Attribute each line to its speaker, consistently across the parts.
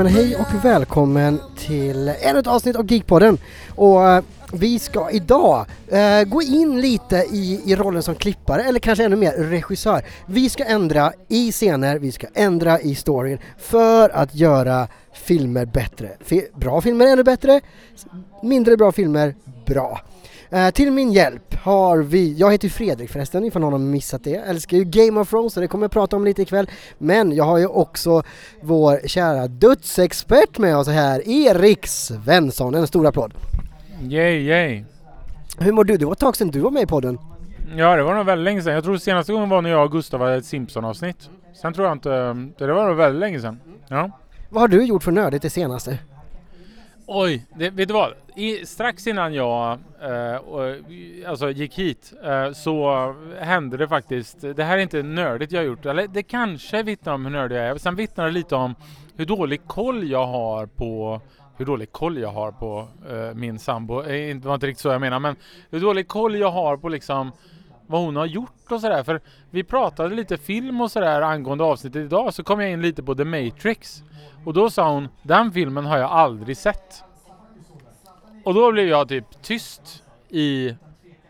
Speaker 1: Men hej och välkommen till ännu ett avsnitt av Geekpodden. Och eh, vi ska idag eh, gå in lite i, i rollen som klippare eller kanske ännu mer regissör. Vi ska ändra i scener, vi ska ändra i storyn för att göra filmer bättre. F bra filmer ännu bättre, mindre bra filmer bra. Eh, till min hjälp har vi, jag heter Fredrik förresten ifall någon har missat det, älskar ju Game of Thrones så det kommer jag prata om lite ikväll. Men jag har ju också vår kära dödsexpert med oss här, Erik Svensson, en stor applåd.
Speaker 2: Yay, yay.
Speaker 1: Hur mår du? Det var ett tag sedan du var med i podden.
Speaker 2: Ja, det var nog väldigt länge sedan. Jag tror senaste gången var när jag och Gustav hade ett Simpson-avsnitt. Sen tror jag inte... Det var nog väldigt länge sedan. Ja.
Speaker 1: Vad har du gjort för nördigt det senaste?
Speaker 2: Oj, det, vet du vad? I, strax innan jag eh, alltså gick hit eh, så hände det faktiskt. Det här är inte nördigt jag har gjort. Eller det kanske vittnar om hur nördig jag är. Sen vittnar det lite om hur dålig koll jag har på hur dålig koll jag har på eh, min sambo. Eh, det var inte riktigt så jag menar men hur dålig koll jag har på liksom vad hon har gjort och sådär. För vi pratade lite film och sådär angående avsnittet idag så kom jag in lite på The Matrix. Och då sa hon, den filmen har jag aldrig sett. Och då blev jag typ tyst i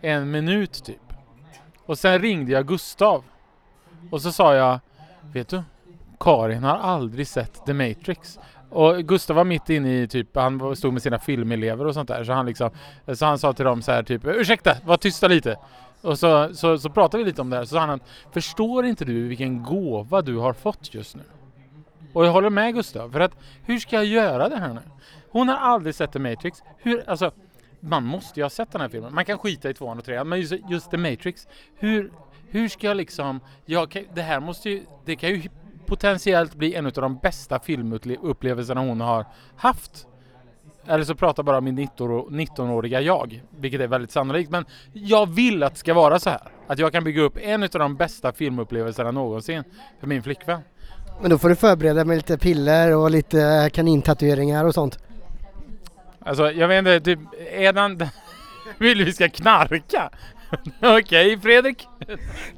Speaker 2: en minut typ. Och sen ringde jag Gustav. Och så sa jag, vet du? Karin har aldrig sett The Matrix. Och Gustav var mitt inne i typ, han stod med sina filmelever och sånt där. Så han liksom, så han sa till dem så här typ, ursäkta, var tysta lite. Och så, så, så pratade vi lite om det här. Så sa han, förstår inte du vilken gåva du har fått just nu? Och jag håller med Gustav, för att hur ska jag göra det här nu? Hon har aldrig sett The Matrix. Hur, alltså, man måste ju ha sett den här filmen. Man kan skita i tvåan och trean, men just, just The Matrix. Hur, hur ska jag liksom, jag, det här måste ju, det kan ju potentiellt bli en av de bästa filmupplevelserna hon har haft. Eller så pratar bara min 19-åriga jag, vilket är väldigt sannolikt. Men jag vill att det ska vara så här. Att jag kan bygga upp en av de bästa filmupplevelserna någonsin för min flickvän.
Speaker 1: Men då får du förbereda med lite piller och lite kanintatueringar och sånt.
Speaker 2: Alltså jag vet inte, typ, den... Vill vi ska knarka? Okej okay, Fredrik?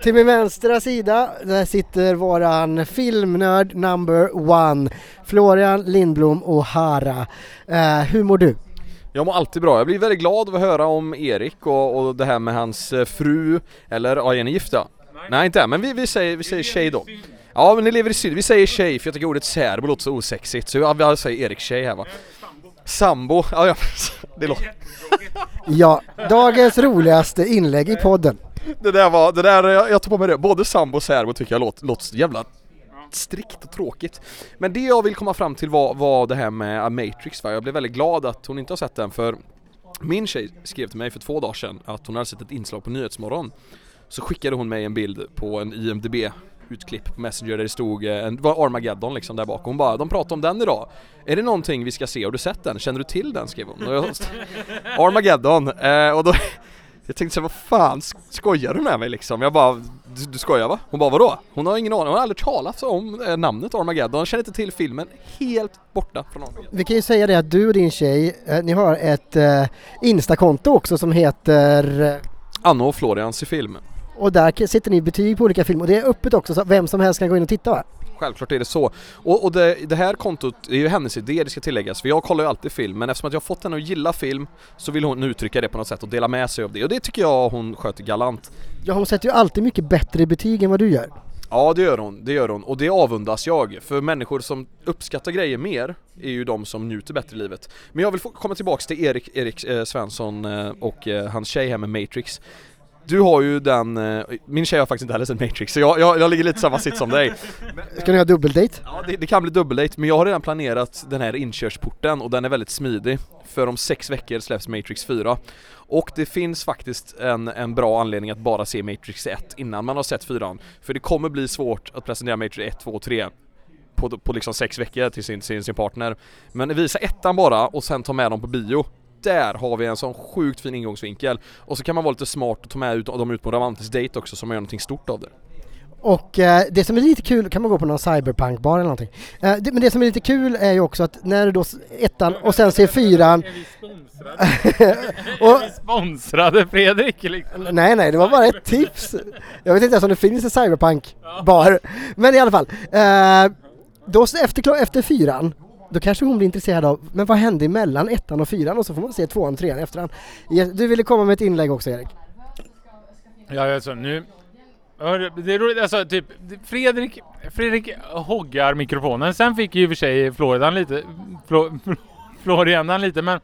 Speaker 1: Till min vänstra sida där sitter våran filmnörd number one Florian Lindblom och Hara. Uh, hur mår du?
Speaker 3: Jag mår alltid bra. Jag blir väldigt glad av att höra om Erik och, och det här med hans eh, fru, eller ja, är ni gifta? Nej, Nej inte än, men vi, vi säger, vi säger tjej då. Ja men ni lever i syd, vi säger tjej för jag tycker ordet särbo låter så osexigt så jag, jag säger Erik tjej här va. Sambo, ja, ja det låter...
Speaker 1: ja, dagens roligaste inlägg i podden.
Speaker 3: Det där var, det där, jag, jag tar på mig det, både sambo och särbo tycker jag låter, låter så jävla strikt och tråkigt. Men det jag vill komma fram till var, var det här med Matrix va? Jag blev väldigt glad att hon inte har sett den för min tjej skrev till mig för två dagar sedan att hon hade sett ett inslag på Nyhetsmorgon. Så skickade hon mig en bild på en IMDB utklipp på Messenger där det stod, eh, det var Armageddon liksom där bakom. Hon bara, de pratar om den idag. Är det någonting vi ska se? Har du sett den? Känner du till den? skrev hon. Jag, Armageddon, eh, och då jag tänkte såhär, vad fan skojar du med mig liksom? Jag bara, du, du skojar va? Hon bara, vadå? Hon har ingen aning, hon har aldrig talat om eh, namnet Armageddon, hon känner inte till filmen, helt borta från Armageddon.
Speaker 1: Vi kan ju säga det att du och din tjej, eh, ni har ett eh, Instakonto också som heter eh...
Speaker 3: Anna och Florians i filmen.
Speaker 1: Och där sitter ni betyg på olika filmer och det är öppet också så vem som helst kan gå in och titta va?
Speaker 3: Självklart är det så. Och, och det, det, här kontot är ju hennes idé, det ska tilläggas, för jag kollar ju alltid film, men eftersom att jag fått henne att gilla film så vill hon uttrycka det på något sätt och dela med sig av det och det tycker jag hon sköter galant.
Speaker 1: Ja, hon sätter ju alltid mycket bättre betyg än vad du gör.
Speaker 3: Ja det gör hon, det gör hon och det avundas jag för människor som uppskattar grejer mer är ju de som njuter bättre i livet. Men jag vill komma tillbaks till Erik, Erik eh, Svensson eh, och eh, hans tjej här med Matrix. Du har ju den, eh, min tjej har faktiskt inte heller sett Matrix så jag, jag, jag ligger lite samma sitt som dig.
Speaker 1: Ska ni ha dubbeldate?
Speaker 3: Ja det, det, kan bli dubbeldate men jag har redan planerat den här inkörsporten och den är väldigt smidig. För om sex veckor släpps Matrix 4 Och det finns faktiskt en, en bra anledning att bara se Matrix 1 innan man har sett 4 För det kommer bli svårt att presentera Matrix 1, 2 och 3 på, på liksom sex veckor till sin, sin, sin partner. Men visa ettan bara och sen ta med dem på bio där har vi en sån sjukt fin ingångsvinkel. Och så kan man vara lite smart och ta med ut, dem ut på en romantisk date också så man gör någonting stort av det.
Speaker 1: Och eh, det som är lite kul, kan man gå på någon cyberpunkbar eller någonting. Eh, det, men det som är lite kul är ju också att när du då ettan och sen ser fyran... Är vi
Speaker 2: sponsrade? och, är vi sponsrade Fredrik? Liksom?
Speaker 1: Nej nej, det var bara ett tips. Jag vet inte ens om det finns en cyberpunkbar. Men i alla fall. Eh, då efter, efter fyran då kanske hon blir intresserad av, men vad hände mellan ettan och fyran? Och så får man se tvåan och trean i efterhand. Du ville komma med ett inlägg också Erik?
Speaker 2: Ja, alltså nu... Det är roligt, alltså typ Fredrik, Fredrik hoggar mikrofonen. Sen fick ju i och för sig Floridan lite, Flo, Florianan lite men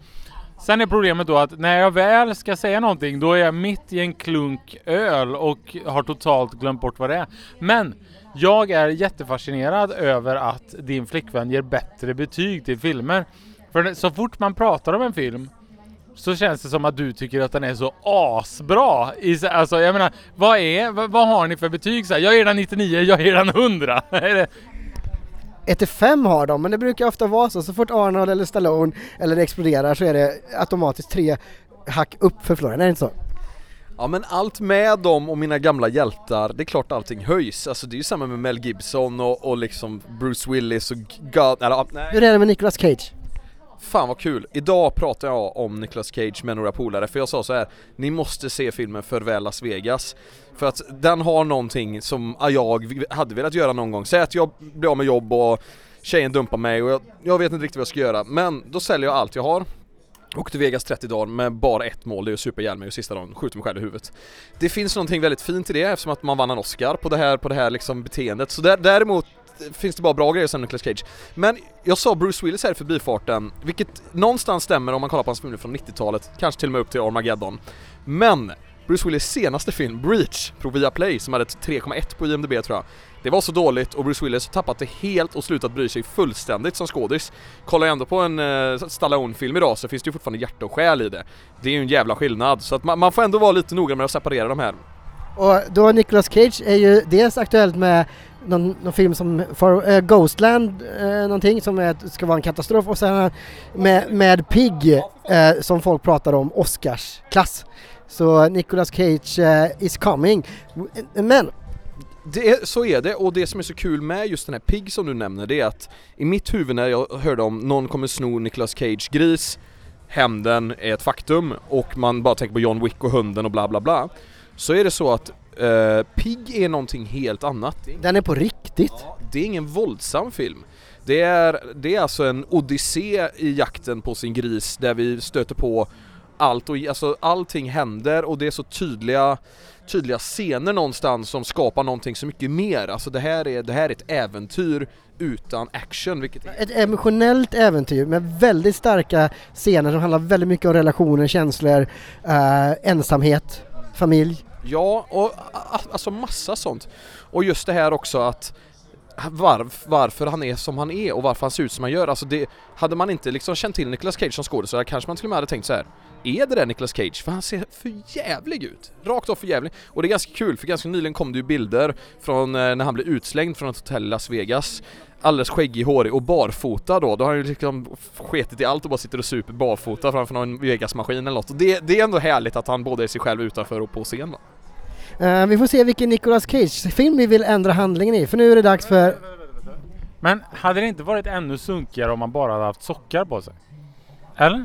Speaker 2: Sen är problemet då att när jag väl ska säga någonting då är jag mitt i en klunk öl och har totalt glömt bort vad det är. Men jag är jättefascinerad över att din flickvän ger bättre betyg till filmer. För så fort man pratar om en film så känns det som att du tycker att den är så asbra. I, alltså jag menar, vad är, vad, vad har ni för betyg? Så här, jag ger den 99, jag ger den 100. Är det-
Speaker 1: 1 till 5 har de, men det brukar ofta vara så. Så fort Arnold eller Stallone eller det exploderar så är det automatiskt tre hack upp för Florian, är det inte så?
Speaker 3: Ja men allt med dem och mina gamla hjältar, det är klart allting höjs. Alltså det är ju samma med Mel Gibson och, och liksom Bruce Willis och God, eller, nej.
Speaker 1: Hur är det med Nicolas Cage?
Speaker 3: Fan vad kul! Idag pratar jag om Nicolas Cage med några polare för jag sa så här: Ni måste se filmen Farväl Las Vegas. För att den har någonting som jag hade velat göra någon gång. Säg att jag blir av med jobb och tjejen dumpar mig och jag, jag vet inte riktigt vad jag ska göra. Men då säljer jag allt jag har. Åker till Vegas 30 dagar med bara ett mål, det är att supa ihjäl mig och sista dagen. Skjuter mig själv i huvudet. Det finns någonting väldigt fint i det eftersom att man vann en Oscar på det här, på det här liksom beteendet. Så där, däremot finns det bara bra grejer sen Nicolas Cage. Men jag sa Bruce Willis här i förbifarten, vilket någonstans stämmer om man kollar på hans filmer från 90-talet, kanske till och med upp till Armageddon. Men Bruce Willis senaste film, Breach, på Viaplay, som hade ett 3,1 på IMDB tror jag. Det var så dåligt och Bruce Willis har tappat det helt och slutat bry sig fullständigt som skådis. Kollar jag ändå på en uh, Stallone-film idag så finns det ju fortfarande hjärta och själ i det. Det är ju en jävla skillnad, så att man, man får ändå vara lite noga med att separera de här.
Speaker 1: Och då Nicolas Cage är ju dels aktuellt med någon, någon film som for, eh, Ghostland, eh, någonting som är, ska vara en katastrof och sen med, med Pig eh, som folk pratar om, Oscarsklass. Så Nicolas Cage eh, is coming. Men
Speaker 3: Det är, så är det och det som är så kul med just den här Pig som du nämner det är att i mitt huvud när jag hörde om någon kommer sno Nicolas Cage gris Hämnden är ett faktum och man bara tänker på John Wick och hunden och bla bla bla så är det så att eh, Pig är någonting helt annat
Speaker 1: den är på riktigt.
Speaker 3: Det är ingen våldsam film det är, det är alltså en odyssé i jakten på sin gris där vi stöter på allt och alltså allting händer och det är så tydliga tydliga scener någonstans som skapar någonting så mycket mer. Alltså det här är, det här är ett äventyr utan action vilket är
Speaker 1: Ett emotionellt äventyr med väldigt starka scener som handlar väldigt mycket om relationer, känslor, eh, ensamhet, familj.
Speaker 3: Ja, och alltså massa sånt. Och just det här också att var, varför han är som han är och varför han ser ut som han gör. Alltså det, hade man inte liksom känt till Nicolas Cage som skådespelare kanske man till och med hade tänkt så här. Är det där Nicolas Cage? För han ser för jävlig ut. Rakt av för jävlig. Och det är ganska kul för ganska nyligen kom det ju bilder från eh, när han blev utslängd från ett hotell i Las Vegas. Alldeles skäggig, hårig och barfota då. Då har han ju liksom sketit i allt och bara sitter och super barfota framför någon Vegas-maskin eller något. Och det, det är ändå härligt att han både är sig själv utanför och på scen va?
Speaker 1: Eh, vi får se vilken Nicolas Cage-film vi vill ändra handlingen i, för nu är det dags för...
Speaker 2: Men hade det inte varit ännu sunkigare om man bara hade haft sockar på sig? Eller?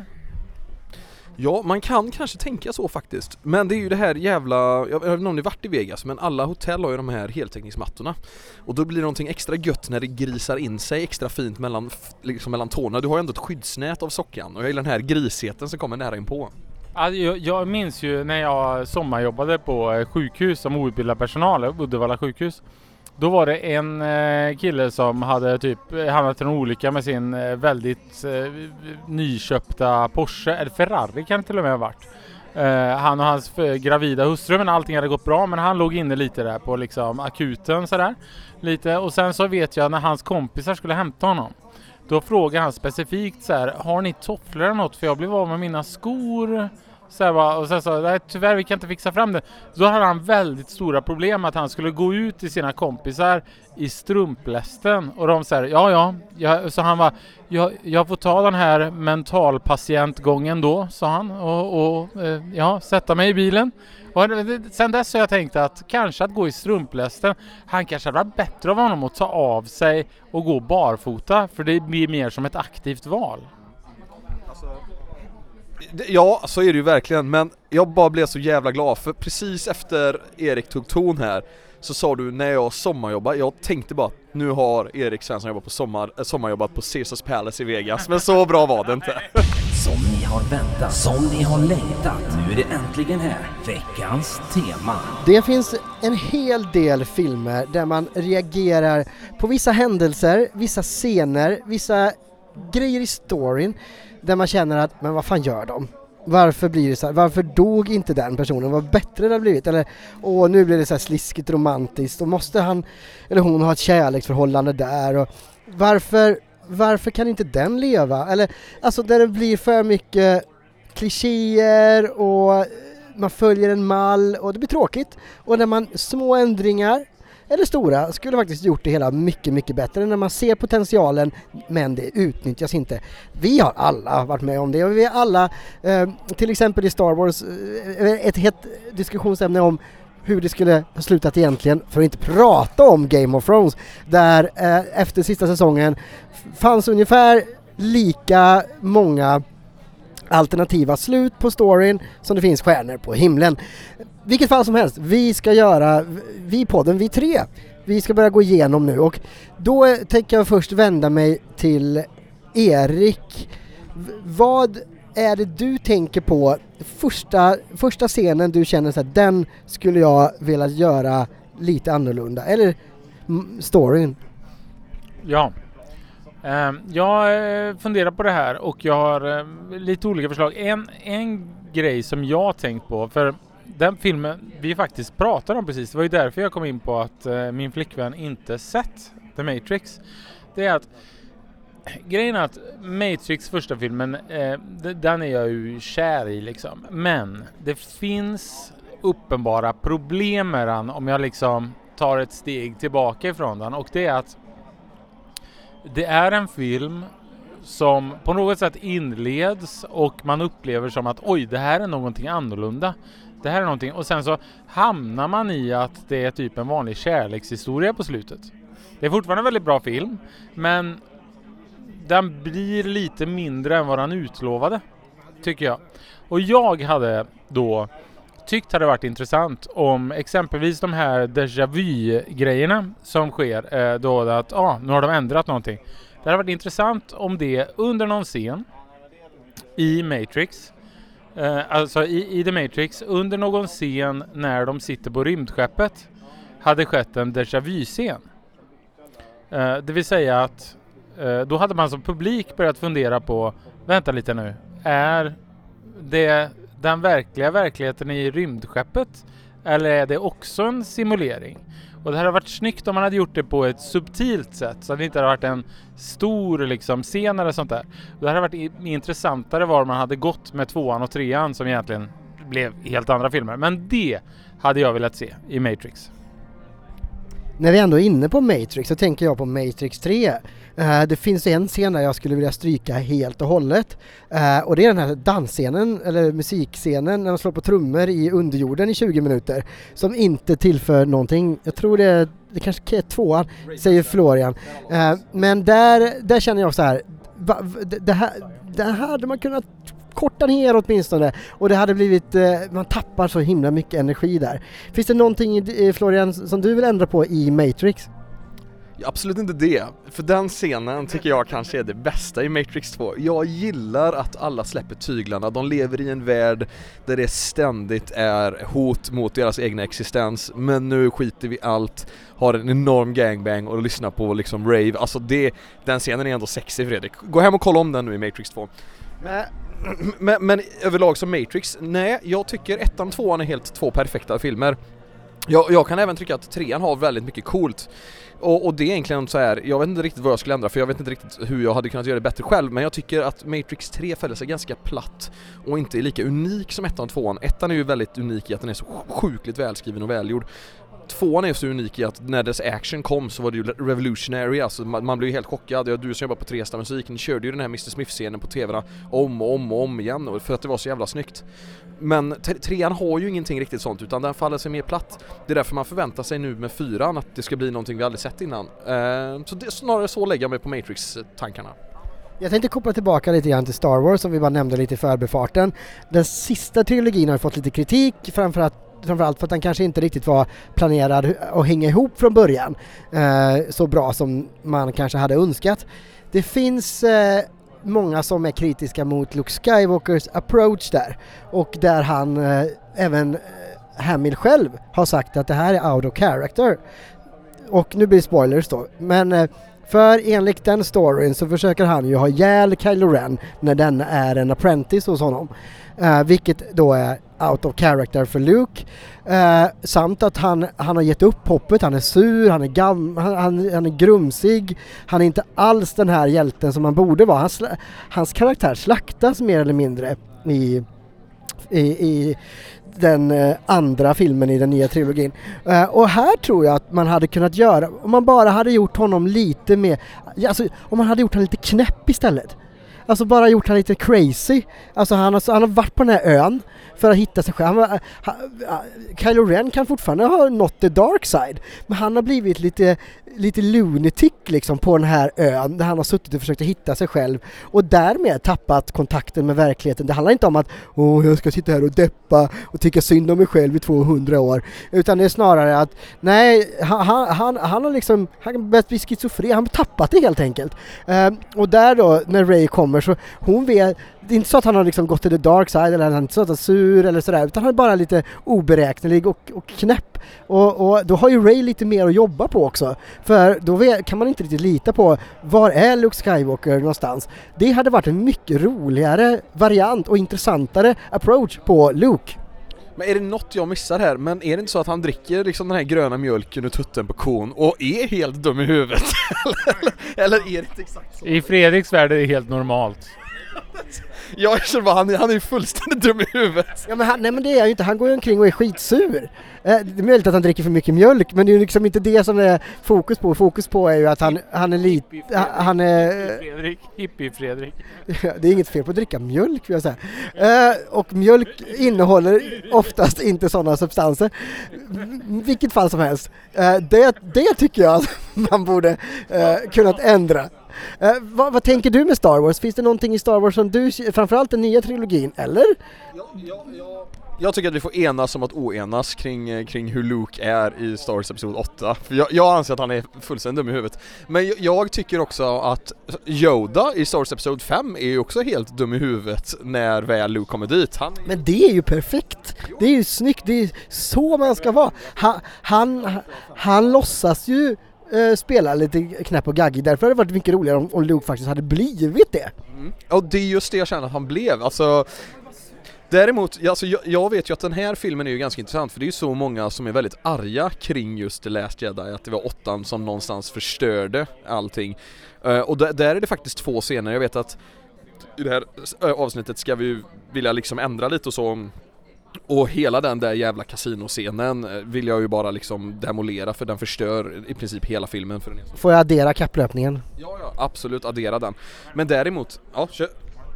Speaker 3: Ja, man kan kanske tänka så faktiskt. Men det är ju det här jävla, jag vet inte om ni varit i Vegas, men alla hotell har ju de här heltäckningsmattorna. Och då blir det någonting extra gött när det grisar in sig extra fint mellan, liksom mellan tårna. Du har ju ändå ett skyddsnät av sockan och jag gillar den här grisheten som kommer nära inpå.
Speaker 2: Alltså, jag, jag minns ju när jag sommarjobbade på sjukhus som outbildad personal, Uddevalla sjukhus. Då var det en eh, kille som hade typ eh, hamnat i en olycka med sin eh, väldigt nyköpta Porsche, eller Ferrari kan det till och med ha varit. Han och hans gravida hustru, men allting hade gått bra. Men han låg inne lite där på liksom akuten sådär. Lite. Och sen så vet jag när hans kompisar skulle hämta honom. Då frågade han specifikt så här, har ni tofflor eller något? För jag blev av med mina skor. Så här, bara, och sen sa jag, tyvärr vi kan inte fixa fram det. Då hade han väldigt stora problem att han skulle gå ut till sina kompisar i strumplästen och de säger ja ja, så han var jag, jag får ta den här mentalpatientgången då, sa han och, och eh, ja, sätta mig i bilen. Och sen dess har jag tänkt att kanske att gå i strumplästen, han kanske hade varit bättre av honom att ta av sig och gå barfota för det blir mer som ett aktivt val.
Speaker 3: Ja, så är det ju verkligen, men jag bara blev så jävla glad för precis efter Erik tog ton här så sa du när jag sommarjobbade, jag tänkte bara att nu har Erik Svensson jobbat på sommar, äh, sommarjobbat på Caesars Palace i Vegas, men så bra var det inte.
Speaker 4: Som ni har väntat, som ni har längtat. Nu är det äntligen här. Veckans tema.
Speaker 1: Det finns en hel del filmer där man reagerar på vissa händelser, vissa scener, vissa grejer i storyn där man känner att, men vad fan gör de? Varför blir det så här? Varför dog inte den personen? Vad bättre det hade blivit? Eller, åh nu blir det så här sliskigt romantiskt och måste han eller hon ha ett kärleksförhållande där? Och varför, varför kan inte den leva? Eller, alltså där det blir för mycket klichéer och man följer en mall och det blir tråkigt. Och när man små ändringar eller stora skulle faktiskt gjort det hela mycket, mycket bättre när man ser potentialen men det utnyttjas inte. Vi har alla varit med om det och vi har alla, eh, till exempel i Star Wars, eh, eh, ett hett diskussionsämne om hur det skulle ha slutat egentligen, för att inte prata om Game of Thrones, där eh, efter sista säsongen fanns ungefär lika många alternativa slut på storyn som det finns stjärnor på himlen. Vilket fall som helst, vi ska göra, vi podden, vi tre, vi ska börja gå igenom nu och då tänker jag först vända mig till Erik. Vad är det du tänker på första, första scenen du känner så här, den skulle jag vilja göra lite annorlunda, eller storyn?
Speaker 2: Ja. Ehm, jag eh, funderar på det här och jag har eh, lite olika förslag. En, en grej som jag har tänkt på, för den filmen vi faktiskt pratade om precis, det var ju därför jag kom in på att eh, min flickvän inte sett The Matrix. Det är att grejen är att Matrix första filmen, eh, den är jag ju kär i liksom. Men det finns uppenbara problem med den om jag liksom tar ett steg tillbaka ifrån den och det är att det är en film som på något sätt inleds och man upplever som att oj, det här är någonting annorlunda. Det här är någonting och sen så hamnar man i att det är typ en vanlig kärlekshistoria på slutet. Det är fortfarande en väldigt bra film, men den blir lite mindre än vad den utlovade, tycker jag. Och jag hade då tyckt hade varit intressant om exempelvis de här déjà vu-grejerna som sker, eh, då att ah, nu har de ändrat någonting. Det hade varit intressant om det under någon scen i Matrix, eh, alltså i, i The Matrix, under någon scen när de sitter på rymdskeppet hade skett en déjà vu-scen. Eh, det vill säga att eh, då hade man som publik börjat fundera på, vänta lite nu, är det den verkliga verkligheten i rymdskeppet eller är det också en simulering? Och det hade varit snyggt om man hade gjort det på ett subtilt sätt så att det inte hade varit en stor liksom, scen eller sånt där. Det hade varit intressantare var man hade gått med tvåan och trean som egentligen blev helt andra filmer. Men det hade jag velat se i Matrix.
Speaker 1: När vi ändå är inne på Matrix så tänker jag på Matrix 3. Eh, det finns en scen där jag skulle vilja stryka helt och hållet. Eh, och det är den här dansscenen, eller musikscenen, när de slår på trummor i underjorden i 20 minuter. Som inte tillför någonting. Jag tror det, är- det kanske är tvåan, säger Florian. Eh, men där, där känner jag så här, va, det, det här, det här hade man kunnat korta ner åtminstone och det hade blivit, eh, man tappar så himla mycket energi där. Finns det någonting i- Florian som du vill ändra på i Matrix?
Speaker 3: Absolut inte det, för den scenen tycker jag kanske är det bästa i Matrix 2. Jag gillar att alla släpper tyglarna, de lever i en värld där det ständigt är hot mot deras egna existens, men nu skiter vi allt, har en enorm gangbang och lyssnar på liksom rave, alltså det, den scenen är ändå sexig Fredrik. Gå hem och kolla om den nu i Matrix 2. Men, men, men överlag som Matrix, nej, jag tycker ettan och tvåan är helt två perfekta filmer. Jag, jag kan även tycka att trean har väldigt mycket coolt. Och, och det är egentligen så här, jag vet inte riktigt vad jag skulle ändra för jag vet inte riktigt hur jag hade kunnat göra det bättre själv men jag tycker att Matrix 3 fäller sig ganska platt och inte är lika unik som ettan och tvåan. Ettan är ju väldigt unik i att den är så sjukligt välskriven och välgjord. Tvåan är så unik i att när dess action kom så var det ju revolutionary, alltså man, man blev ju helt chockad. Jag, du som jobbar på Tresta musik, ni körde ju den här Mr Smith-scenen på TVn om och om och om igen för att det var så jävla snyggt. Men trean har ju ingenting riktigt sånt utan den faller sig mer platt. Det är därför man förväntar sig nu med fyran att det ska bli någonting vi aldrig sett innan. Eh, så det, snarare så lägger jag mig på Matrix-tankarna.
Speaker 1: Jag tänkte koppla tillbaka lite grann till Star Wars som vi bara nämnde lite i förbifarten. Den sista trilogin har fått lite kritik, framförallt framförallt för att den kanske inte riktigt var planerad att hänga ihop från början eh, så bra som man kanske hade önskat. Det finns eh, många som är kritiska mot Luke Skywalkers approach där och där han eh, även eh, Hamill själv har sagt att det här är out of character. Och nu blir det spoilers då, men eh, för enligt den storyn så försöker han ju ha ihjäl Kylo Ren när den är en apprentice hos honom. Uh, vilket då är out of character för Luke. Uh, samt att han, han har gett upp hoppet, han är sur, han är, gam, han, han, han, är grumsig. Han är inte alls den här hjälten som han borde vara. Hans, hans karaktär slaktas mer eller mindre i, i, i den eh, andra filmen i den nya trilogin. Eh, och här tror jag att man hade kunnat göra, om man bara hade gjort honom lite mer, alltså om man hade gjort honom lite knäpp istället. Alltså bara gjort han lite crazy. Alltså han, alltså, han har varit på den här ön för att hitta sig själv. Han, eh, han, Kylo Ren kan fortfarande ha nått the dark side, men han har blivit lite, lite lunatic liksom på den här ön där han har suttit och försökt hitta sig själv och därmed tappat kontakten med verkligheten. Det handlar inte om att åh, jag ska sitta här och deppa och tycka synd om mig själv i 200 år, utan det är snarare att nej, han, han, han har liksom, han börjat bli schizofren, han har tappat det helt enkelt. Ehm, och där då, när Ray kommer så hon vet, det är inte så att han har liksom gått till the dark side eller han är inte så att han är sur eller sådär utan han är bara lite oberäknelig och, och knäpp. Och, och, då har ju Ray lite mer att jobba på också. För då kan man inte riktigt lita på var är Luke Skywalker någonstans. Det hade varit en mycket roligare variant och intressantare approach på Luke.
Speaker 3: Men är det något jag missar här? Men är det inte så att han dricker liksom den här gröna mjölken ur tutten på kon och är helt dum i huvudet? eller, eller är det inte exakt så?
Speaker 2: I Fredriks värld är det helt normalt.
Speaker 3: Jag känner bara, han, han är ju fullständigt dum i huvudet.
Speaker 1: Ja men han, nej men det är han ju inte, han går ju omkring och är skitsur. Eh, det är möjligt att han dricker för mycket mjölk men det är ju liksom inte det som det är fokus på. Fokus på är ju att han, han är lite, han är...
Speaker 2: Fredrik, hippie-Fredrik.
Speaker 1: det är inget fel på att dricka mjölk vill jag säga. Eh, och mjölk innehåller oftast inte sådana substanser. Vilket fall som helst. Eh, det, det tycker jag att man borde kunnat ändra. Vad, vad, tänker du med Star Wars? Finns det någonting i Star Wars som du, framförallt den nya trilogin, eller?
Speaker 3: Ja, ja, ja. Jag tycker att vi får enas om att oenas kring, eh, kring hur Luke är i Star Wars Episod 8. För jag, jag anser att han är fullständigt dum i huvudet. Men jag, jag, tycker också att Yoda i Star Wars Episod 5 är ju också helt dum i huvudet när väl Luke kommer dit. Han...
Speaker 1: Men det är ju perfekt! Det är ju snyggt, det är så man ska vara. Han, han, han låtsas ju eh, spela lite knäpp och gaggig. Därför hade det varit mycket roligare om, om Luke faktiskt hade blivit det.
Speaker 3: Mm. Och det är just det jag känner att han blev. Alltså, Däremot, alltså, jag, jag, vet ju att den här filmen är ju ganska intressant för det är ju så många som är väldigt arga kring just The Last Jedi, att det var åttan som någonstans förstörde allting. Uh, och där är det faktiskt två scener, jag vet att i det här avsnittet ska vi vilja liksom ändra lite och så och hela den där jävla kasinoscenen eh, vill jag ju bara liksom demolera för den förstör i princip hela filmen för en
Speaker 1: Får jag addera kapplöpningen?
Speaker 3: Ja, ja, absolut addera den. Men däremot, ja, kör.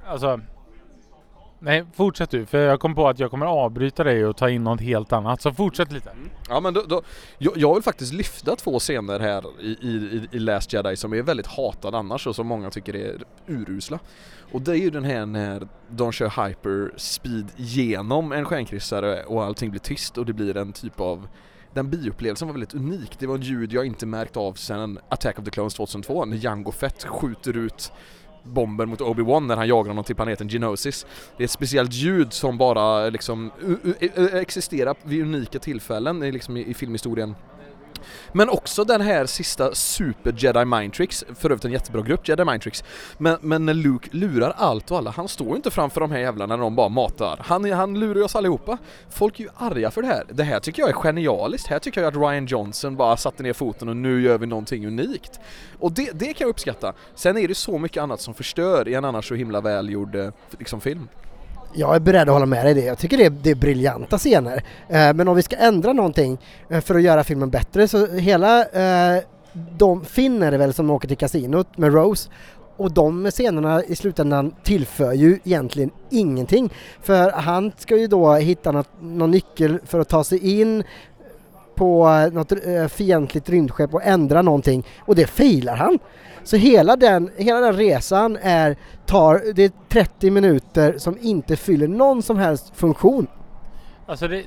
Speaker 2: Alltså, nej fortsätt du för jag kom på att jag kommer avbryta dig och ta in något helt annat. Så fortsätt lite. Mm.
Speaker 3: Ja men då, då jag, jag, vill faktiskt lyfta två scener här i, i, i Last Jedi som är väldigt hatade annars och som många tycker är urusla. Och det är ju den här när de kör hyperspeed genom en stjärnkryssare och allting blir tyst och det blir en typ av den biupplevelsen var väldigt unik. Det var en ljud jag inte märkt av sedan Attack of the Clones 2002 när Jango Fett skjuter ut bomben mot Obi-Wan när han jagar honom till planeten Genosis. Det är ett speciellt ljud som bara liksom e- e- existerar vid unika tillfällen liksom i, i filmhistorien men också den här sista Super Jedi Mind Tricks, för övrigt en jättebra grupp, Jedi Mind Tricks. Men, men när Luke lurar allt och alla, han står ju inte framför de här jävlarna när de bara matar. Han, han lurar oss allihopa. Folk är ju arga för det här. Det här tycker jag är genialiskt. Här tycker jag att Ryan Johnson bara satte ner foten och nu gör vi någonting unikt. Och det, det kan jag uppskatta. Sen är det så mycket annat som förstör i en annars så himla välgjord eh, liksom, film.
Speaker 1: Jag är beredd att hålla med dig i det. Jag tycker det är, det är briljanta scener. Eh, men om vi ska ändra någonting eh, för att göra filmen bättre så hela eh, de finner det väl som åker till kasinot med Rose och de scenerna i slutändan tillför ju egentligen ingenting. För han ska ju då hitta något, någon nyckel för att ta sig in på något eh, fientligt rymdskepp och ändra någonting och det failar han. Så hela den, hela den resan är, tar, det är 30 minuter som inte fyller någon som helst funktion.
Speaker 2: Alltså det,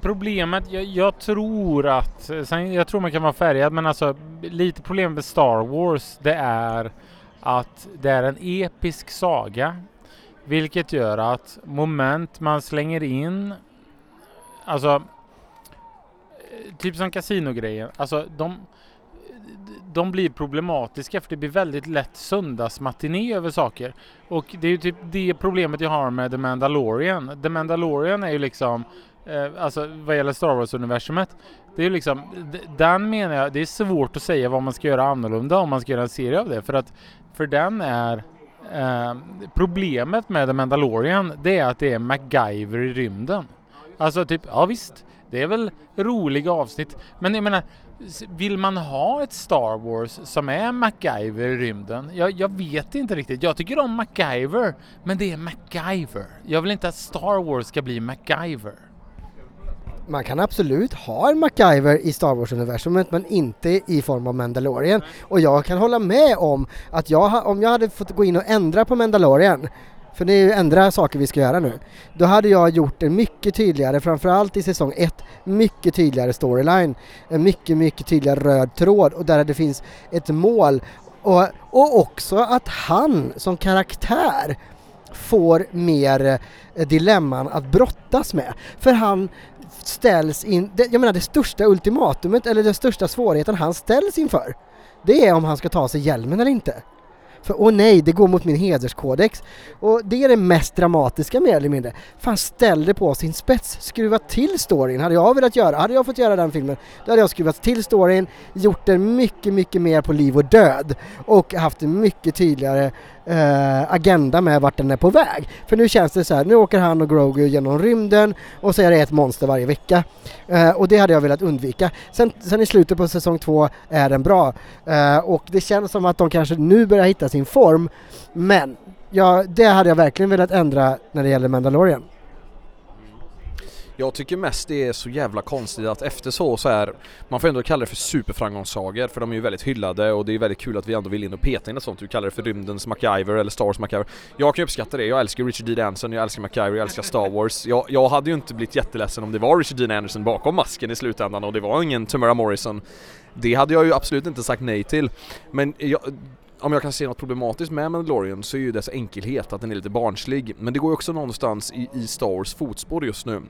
Speaker 2: problemet, jag, jag tror att, sen, jag tror man kan vara färgad men alltså lite problem med Star Wars det är att det är en episk saga. Vilket gör att moment man slänger in, alltså typ som kasinogrejen, alltså de, de blir problematiska för det blir väldigt lätt söndagsmatiné över saker. Och det är ju typ det problemet jag har med The Mandalorian. The Mandalorian är ju liksom eh, alltså vad gäller Star Wars-universumet. Det är ju liksom, den menar jag, det är svårt att säga vad man ska göra annorlunda om man ska göra en serie av det. För att, för den är eh, problemet med The Mandalorian, det är att det är MacGyver i rymden. Alltså typ, ja visst, det är väl roliga avsnitt. Men jag menar, vill man ha ett Star Wars som är MacGyver i rymden? Jag, jag, vet inte riktigt. Jag tycker om MacGyver, men det är MacGyver. Jag vill inte att Star Wars ska bli MacGyver.
Speaker 1: Man kan absolut ha en MacGyver i Star Wars-universumet men inte i form av Mandalorian. Och jag kan hålla med om att jag, om jag hade fått gå in och ändra på Mandalorian för det är ju ändra saker vi ska göra nu. Då hade jag gjort en mycket tydligare, framförallt i säsong 1, mycket tydligare storyline. En mycket, mycket tydligare röd tråd och där det finns ett mål. Och, och också att han som karaktär får mer eh, dilemman att brottas med. För han ställs in, jag menar det största ultimatumet eller den största svårigheten han ställs inför. Det är om han ska ta sig hjälmen eller inte. För åh nej, det går mot min hederskodex. Och det är det mest dramatiska mer eller mindre. Fan ställ det på sin spets, skruva till storyn. Hade jag velat göra, hade jag fått göra den filmen, då hade jag skruvat till storyn, gjort den mycket, mycket mer på liv och död och haft en mycket tydligare eh, agenda med vart den är på väg. För nu känns det så här, nu åker han och Grogu genom rymden och så är det ett monster varje vecka. Eh, och det hade jag velat undvika. Sen, sen i slutet på säsong två är den bra eh, och det känns som att de kanske nu börjar hitta sin form. Men ja, det hade jag verkligen velat ändra när det gäller Mandalorian.
Speaker 3: Jag tycker mest det är så jävla konstigt att efter så så här, man får ändå kalla det för superframgångssagor för de är ju väldigt hyllade och det är väldigt kul att vi ändå vill in och peta in ett sånt. Du kallar det för rymdens MacGyver eller Star Wars MacGyver. Jag kan ju uppskatta det, jag älskar Richard D. Anderson, jag älskar MacGyver, jag älskar Star Wars. Jag, jag hade ju inte blivit jätteledsen om det var Richard D. Anderson bakom masken i slutändan och det var ingen Tamara Morrison. Det hade jag ju absolut inte sagt nej till. Men jag, om jag kan se något problematiskt med Mandalorian så är ju dess enkelhet, att den är lite barnslig. Men det går ju också någonstans i, i Star Wars fotspår just nu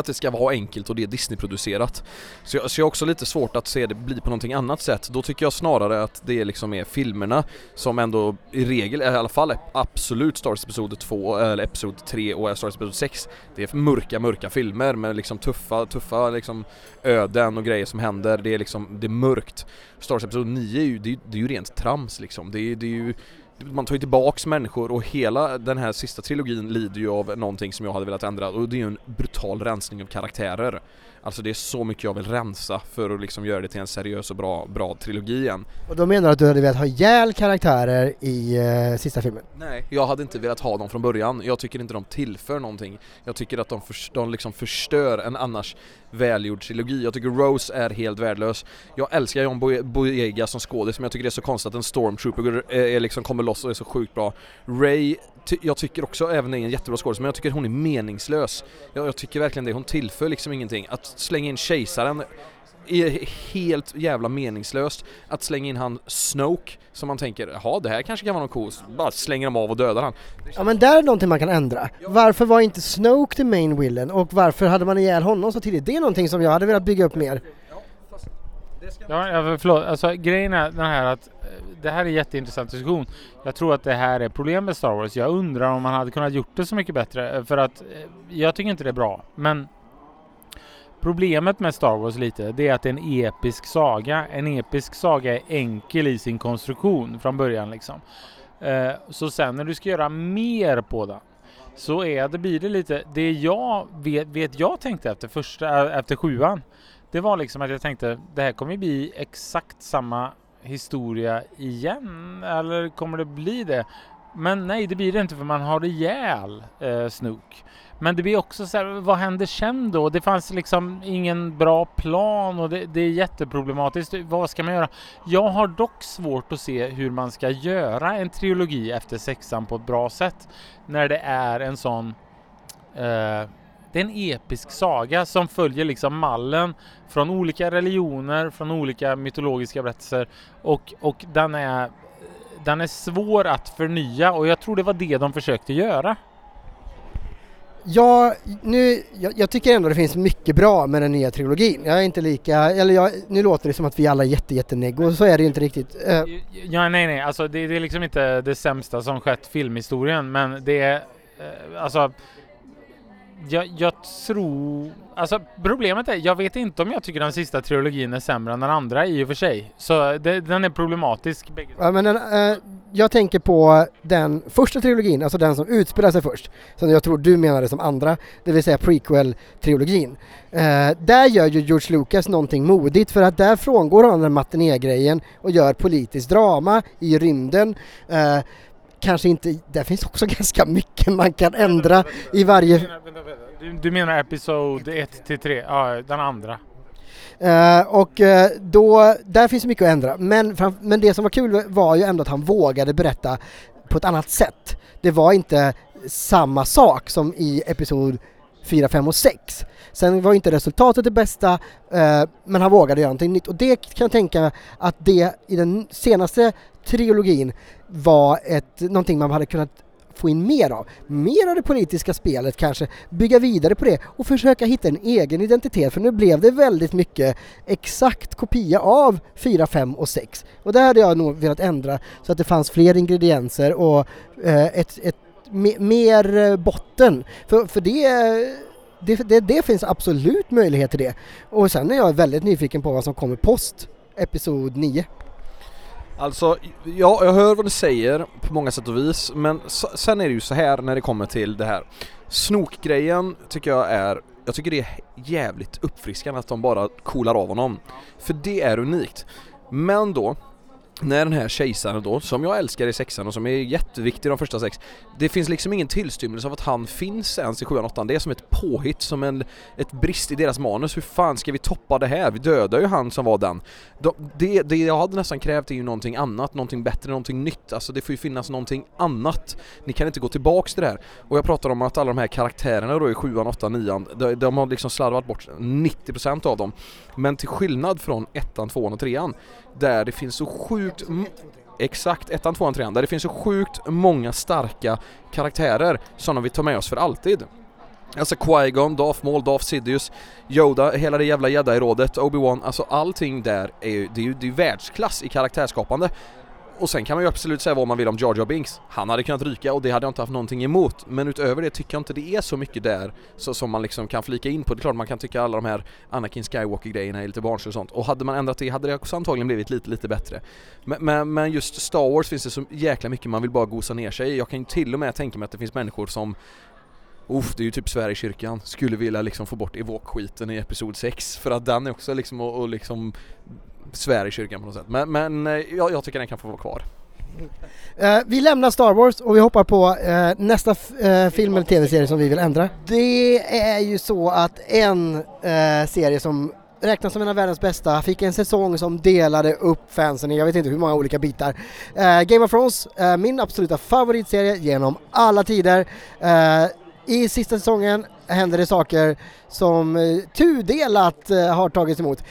Speaker 3: att det ska vara enkelt och det är Disney-producerat. Så jag, så jag har också lite svårt att se det bli på någonting annat sätt. Då tycker jag snarare att det liksom är filmerna som ändå i regel, i alla fall absolut Star Wars Episod 2 eller Episod 3 och Star Wars Episod 6. Det är mörka, mörka filmer med liksom tuffa, tuffa liksom öden och grejer som händer. Det är liksom, det är mörkt. Star Wars Episod 9 är ju, det är, det är ju rent trams liksom. Det är, det är ju man tar ju tillbaks människor och hela den här sista trilogin lider ju av någonting som jag hade velat ändra och det är ju en brutal rensning av karaktärer. Alltså det är så mycket jag vill rensa för att liksom göra det till en seriös och bra, bra trilogi igen.
Speaker 1: Och då menar du att du hade velat ha ihjäl karaktärer i uh, sista filmen?
Speaker 3: Nej, jag hade inte velat ha dem från början. Jag tycker inte de tillför någonting. Jag tycker att de, för, de liksom förstör en annars välgjord trilogi. Jag tycker Rose är helt värdelös. Jag älskar John Boyega som skådis men jag tycker det är så konstigt att en stormtrooper är, är liksom kommer loss och är så sjukt bra. Ray, ty jag tycker också även är en jättebra skådis men jag tycker hon är meningslös. Jag, jag tycker verkligen det, hon tillför liksom ingenting. Att slänga in kejsaren är helt jävla meningslöst att slänga in han Snoke som man tänker, jaha det här kanske kan vara något coolt, bara slänger de av och dödar han.
Speaker 1: Ja men där är någonting man kan ändra. Varför var inte Snoke the main villain och varför hade man ihjäl honom så tidigt? Det är någonting som jag hade velat bygga upp mer.
Speaker 2: Ja, förlåt, alltså grejen är den här att eh, det här är en jätteintressant diskussion. Jag tror att det här är problem med Star Wars. Jag undrar om man hade kunnat gjort det så mycket bättre för att eh, jag tycker inte det är bra. Men Problemet med Star Wars lite, det är att det är en episk saga. En episk saga är enkel i sin konstruktion från början liksom. Eh, så sen när du ska göra mer på den så är det, blir det lite, det jag vet, vet jag tänkte efter första, eh, efter sjuan. Det var liksom att jag tänkte det här kommer bli exakt samma historia igen eller kommer det bli det? Men nej, det blir det inte för man har ihjäl eh, Snook. Men det blir också så här, vad händer sen då? Det fanns liksom ingen bra plan och det, det, är jätteproblematiskt. Vad ska man göra? Jag har dock svårt att se hur man ska göra en trilogi efter sexan på ett bra sätt när det är en sån eh, det är en episk saga som följer liksom mallen från olika religioner, från olika mytologiska berättelser och, och den är den är svår att förnya och jag tror det var det de försökte göra.
Speaker 1: Ja, nu, jag, jag, tycker ändå det finns mycket bra med den nya trilogin. Jag är inte lika, eller jag, nu låter det som att vi alla är jätte, jättenegg och så är det ju inte riktigt. Uh.
Speaker 2: Ja, nej, nej, alltså det, det, är liksom inte det sämsta som skett filmhistorien, men det är uh, alltså jag, jag, tror... Alltså problemet är, jag vet inte om jag tycker den sista trilogin är sämre än den andra i och för sig. Så det, den är problematisk.
Speaker 1: Ja, men den, eh, jag tänker på den första trilogin, alltså den som utspelar sig först. Som jag tror du menade som andra, det vill säga prequel-trilogin. Eh, där gör ju George Lucas någonting modigt för att där frångår han den matiné-grejen och gör politiskt drama i rymden. Eh, kanske inte, där finns också ganska mycket man kan ändra i varje...
Speaker 2: Du, du menar Episod 1 till 3, ja den andra.
Speaker 1: Uh, och uh, då, där finns mycket att ändra. Men, fram, men det som var kul var ju ändå att han vågade berätta på ett annat sätt. Det var inte samma sak som i Episod 4, 5 och 6. Sen var inte resultatet det bästa, eh, men han vågade göra någonting nytt och det kan jag tänka att det i den senaste trilogin var ett, någonting man hade kunnat få in mer av. Mer av det politiska spelet kanske, bygga vidare på det och försöka hitta en egen identitet för nu blev det väldigt mycket exakt kopia av 4, 5 och 6. Och det hade jag nog velat ändra så att det fanns fler ingredienser och eh, ett, ett mer eh, botten. För, för det det, det, det, finns absolut möjlighet till det. Och sen är jag väldigt nyfiken på vad som kommer post Episod 9.
Speaker 3: Alltså, ja, jag hör vad du säger på många sätt och vis, men sen är det ju så här när det kommer till det här. Snokgrejen tycker jag är, jag tycker det är jävligt uppfriskande att de bara coolar av honom. För det är unikt. Men då, när den här kejsaren då, som jag älskar i sexan och som är jätteviktig i de första sex Det finns liksom ingen tillstymmelse av att han finns ens i sjuan, åttan. Det är som ett påhitt, som en, ett brist i deras manus. Hur fan ska vi toppa det här? Vi dödar ju han som var den. De, det, det jag hade nästan krävt är ju någonting annat, någonting bättre, någonting nytt. Alltså det får ju finnas någonting annat. Ni kan inte gå tillbaks till det här. Och jag pratar om att alla de här karaktärerna då i sjuan, åttan, nian de, de har liksom slarvat bort 90% av dem. Men till skillnad från ettan, tvåan och trean där det finns så sjukt Exakt, ettan, tvåan, trean, där det finns så sjukt många starka karaktärer som de vill ta med oss för alltid. Alltså Qui-Gon, Darth Maul, Darth Sidious, Yoda, hela det jävla jedi-rådet, Obi-Wan, alltså allting där är ju, det är ju det är världsklass i karaktärskapande. Och sen kan man ju absolut säga vad man vill om Jar Jar Binks. Han hade kunnat ryka och det hade jag inte haft någonting emot. Men utöver det tycker jag inte det är så mycket där så, som man liksom kan flika in på. Det är klart man kan tycka alla de här Anakin Skywalker-grejerna är lite barnsliga och sånt. Och hade man ändrat det hade det också antagligen blivit lite, lite bättre. Men, men, men, just Star Wars finns det så jäkla mycket man vill bara gosa ner sig i. Jag kan ju till och med tänka mig att det finns människor som Uff, det är ju typ Sverigekyrkan, skulle vilja liksom få bort evokskiten i Episod 6 för att den är också liksom och, och liksom besvär i kyrkan på något sätt. Men, men eh, jag, jag tycker den kan få vara kvar.
Speaker 1: Uh, vi lämnar Star Wars och vi hoppar på uh, nästa uh, film eller tv-serie som vi vill ändra. Det är ju så att en serie som räknas som en av världens bästa fick en säsong som delade upp fansen i jag vet inte hur många olika bitar. Game of Thrones, min absoluta favoritserie genom alla tider. I sista säsongen händer det saker som tudelat har tagits emot.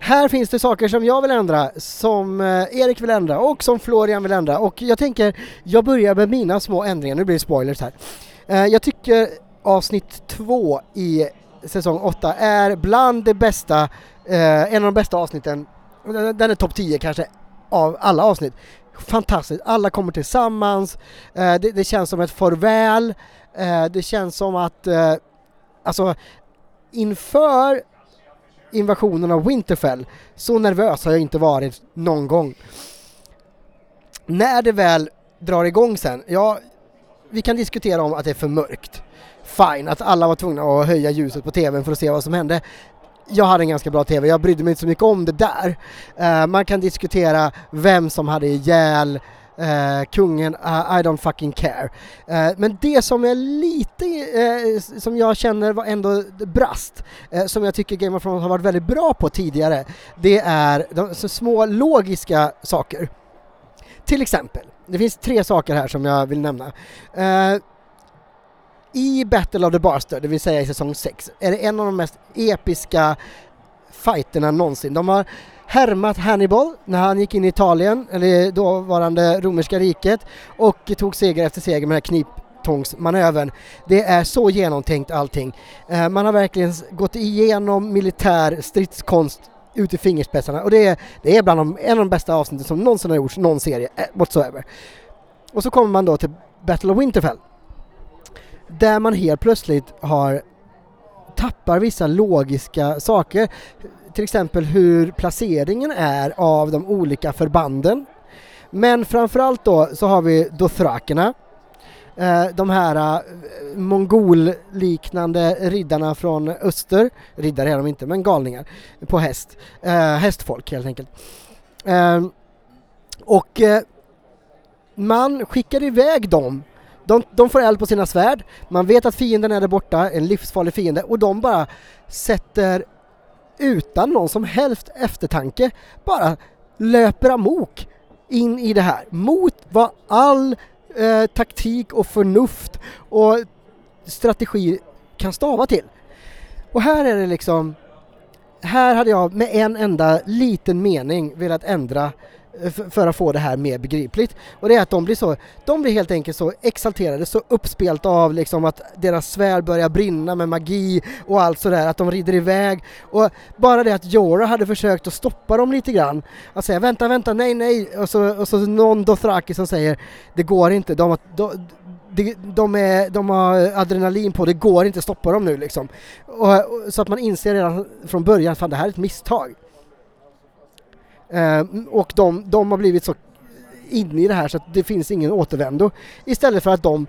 Speaker 1: Här finns det saker som jag vill ändra, som eh, Erik vill ändra och som Florian vill ändra. Och jag tänker, jag börjar med mina små ändringar, nu blir det spoilers här. Eh, jag tycker avsnitt två i säsong åtta är bland det bästa, eh, en av de bästa avsnitten, den är topp 10 kanske av alla avsnitt. Fantastiskt, alla kommer tillsammans, det, det känns som ett farväl, det känns som att, alltså inför invasionen av Winterfell. Så nervös har jag inte varit någon gång. När det väl drar igång sen, ja, vi kan diskutera om att det är för mörkt. Fine, att alla var tvungna att höja ljuset på TVn för att se vad som hände. Jag hade en ganska bra TV, jag brydde mig inte så mycket om det där. Uh, man kan diskutera vem som hade ihjäl eh, kungen uh, I don't fucking care. Eh, men det som är lite, eh, som jag känner var ändå brast, eh, som jag tycker Game of Thrones har varit väldigt bra på tidigare, det är de små logiska saker. Till exempel, det finns tre saker här som jag vill nämna. Eh, i Battle of the Bastard, det vill säga i säsong 6, är det en av de mest episka fighterna någonsin. De har härmat Hannibal när han gick in i Italien, eller dåvarande romerska riket, och tog seger efter seger med den här kniptångsmanövern. Det är så genomtänkt allting. Eh, man har verkligen gått igenom militär stridskonst ut i fingerspetsarna och det är, det är bland de, en av de bästa avsnitten som någonsin har gjorts, någon serie, eh, whatsoever. Och så kommer man då till Battle of Winterfell. Där man helt plötsligt har tappar vissa logiska saker. Till exempel hur placeringen är av de olika förbanden. Men framförallt då så har vi dothrakerna. Eh, de här eh, mongolliknande riddarna från öster. Riddare är de inte, men galningar på häst. Eh, hästfolk helt enkelt. Och man skickar iväg dem de, de får eld på sina svärd, man vet att fienden är där borta, en livsfarlig fiende, och de bara sätter utan någon som helst eftertanke, bara löper amok in i det här. Mot vad all eh, taktik och förnuft och strategi kan stava till. Och här är det liksom, här hade jag med en enda liten mening velat ändra för att få det här mer begripligt. Och det är att de blir så, de blir helt enkelt så exalterade, så uppspelta av liksom att deras svärd börjar brinna med magi och allt sådär, att de rider iväg. Och bara det att Jorah hade försökt att stoppa dem lite grann, att säga vänta, vänta, nej, nej, och så, och så någon Dothraki som säger det går inte, de, de, de, de, är, de har adrenalin på, det går inte att stoppa dem nu liksom. Och, så att man inser redan från början, fan det här är ett misstag. Eh, och de, de har blivit så inne i det här så att det finns ingen återvändo. Istället för att de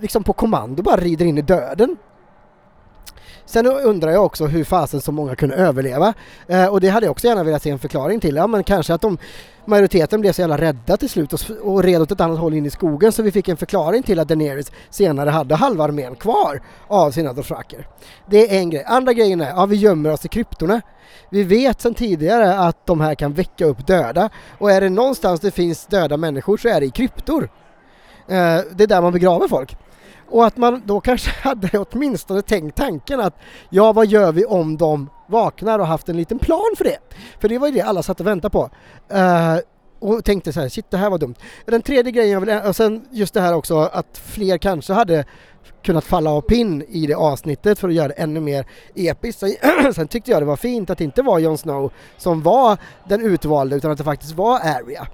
Speaker 1: liksom på kommando bara rider in i döden. Sen undrar jag också hur fasen så många kunde överleva. Eh, och det hade jag också gärna velat se en förklaring till. Ja men kanske att de, majoriteten blev så jävla rädda till slut och, och red åt ett annat håll in i skogen så vi fick en förklaring till att Daenerys senare hade halva armén kvar av sina dothraker. Det är en grej. Andra grejen är, ja vi gömmer oss i kryptorna. Vi vet sedan tidigare att de här kan väcka upp döda och är det någonstans det finns döda människor så är det i kryptor. Eh, det är där man begraver folk. Och att man då kanske hade åtminstone tänkt tanken att ja, vad gör vi om de vaknar och haft en liten plan för det? För det var ju det alla satt och väntade på. Uh, och tänkte så här, shit det här var dumt. Den tredje grejen jag vill, och sen just det här också att fler kanske hade kunnat falla av pinn i det avsnittet för att göra det ännu mer episkt. Sen tyckte jag det var fint att det inte var Jon Snow som var den utvalde utan att det faktiskt var Arya.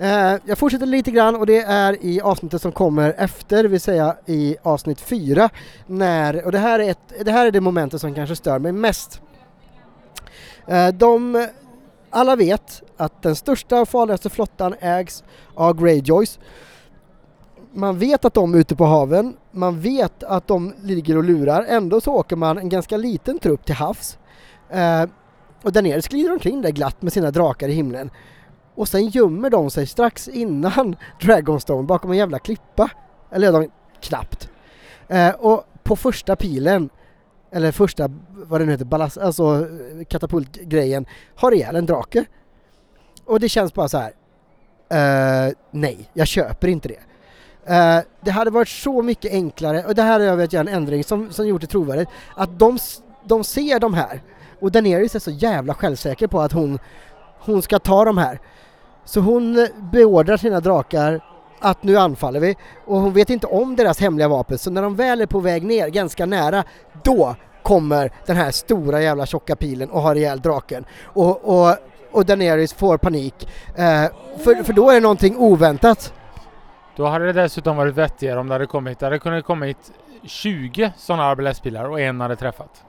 Speaker 1: Uh, jag fortsätter lite grann och det är i avsnittet som kommer efter, det vill säga i avsnitt 4. När, och det här, är ett, det här är det momentet som kanske stör mig mest. Eh, de, alla vet att den största och farligaste flottan ägs av Greyjoys. Man vet att de är ute på haven, man vet att de ligger och lurar, ändå så åker man en ganska liten trupp till havs. Eh, och där nere skrider omkring där glatt med sina drakar i himlen och sen gömmer de sig strax innan Dragonstone bakom en jävla klippa. Eller de, knappt. Eh, och på första pilen, eller första, vad det nu heter, ballast, alltså katapultgrejen, har ihjäl en drake. Och det känns bara så här. Uh, nej, jag köper inte det. Uh, det hade varit så mycket enklare, och det här har jag velat göra en ändring som, som gjort det trovärdigt, att de, de ser de här och Daenerys är så jävla självsäker på att hon, hon ska ta de här. Så hon beordrar sina drakar att nu anfaller vi och hon vet inte om deras hemliga vapen så när de väl är på väg ner ganska nära då kommer den här stora jävla tjocka pilen och har ihjäl draken och, och, och Daenerys får panik eh, för, för då är det någonting oväntat.
Speaker 2: Då hade det dessutom varit vettigare om det hade kommit, det hade kunnat kommit 20 sådana arbetspilar och en hade träffat.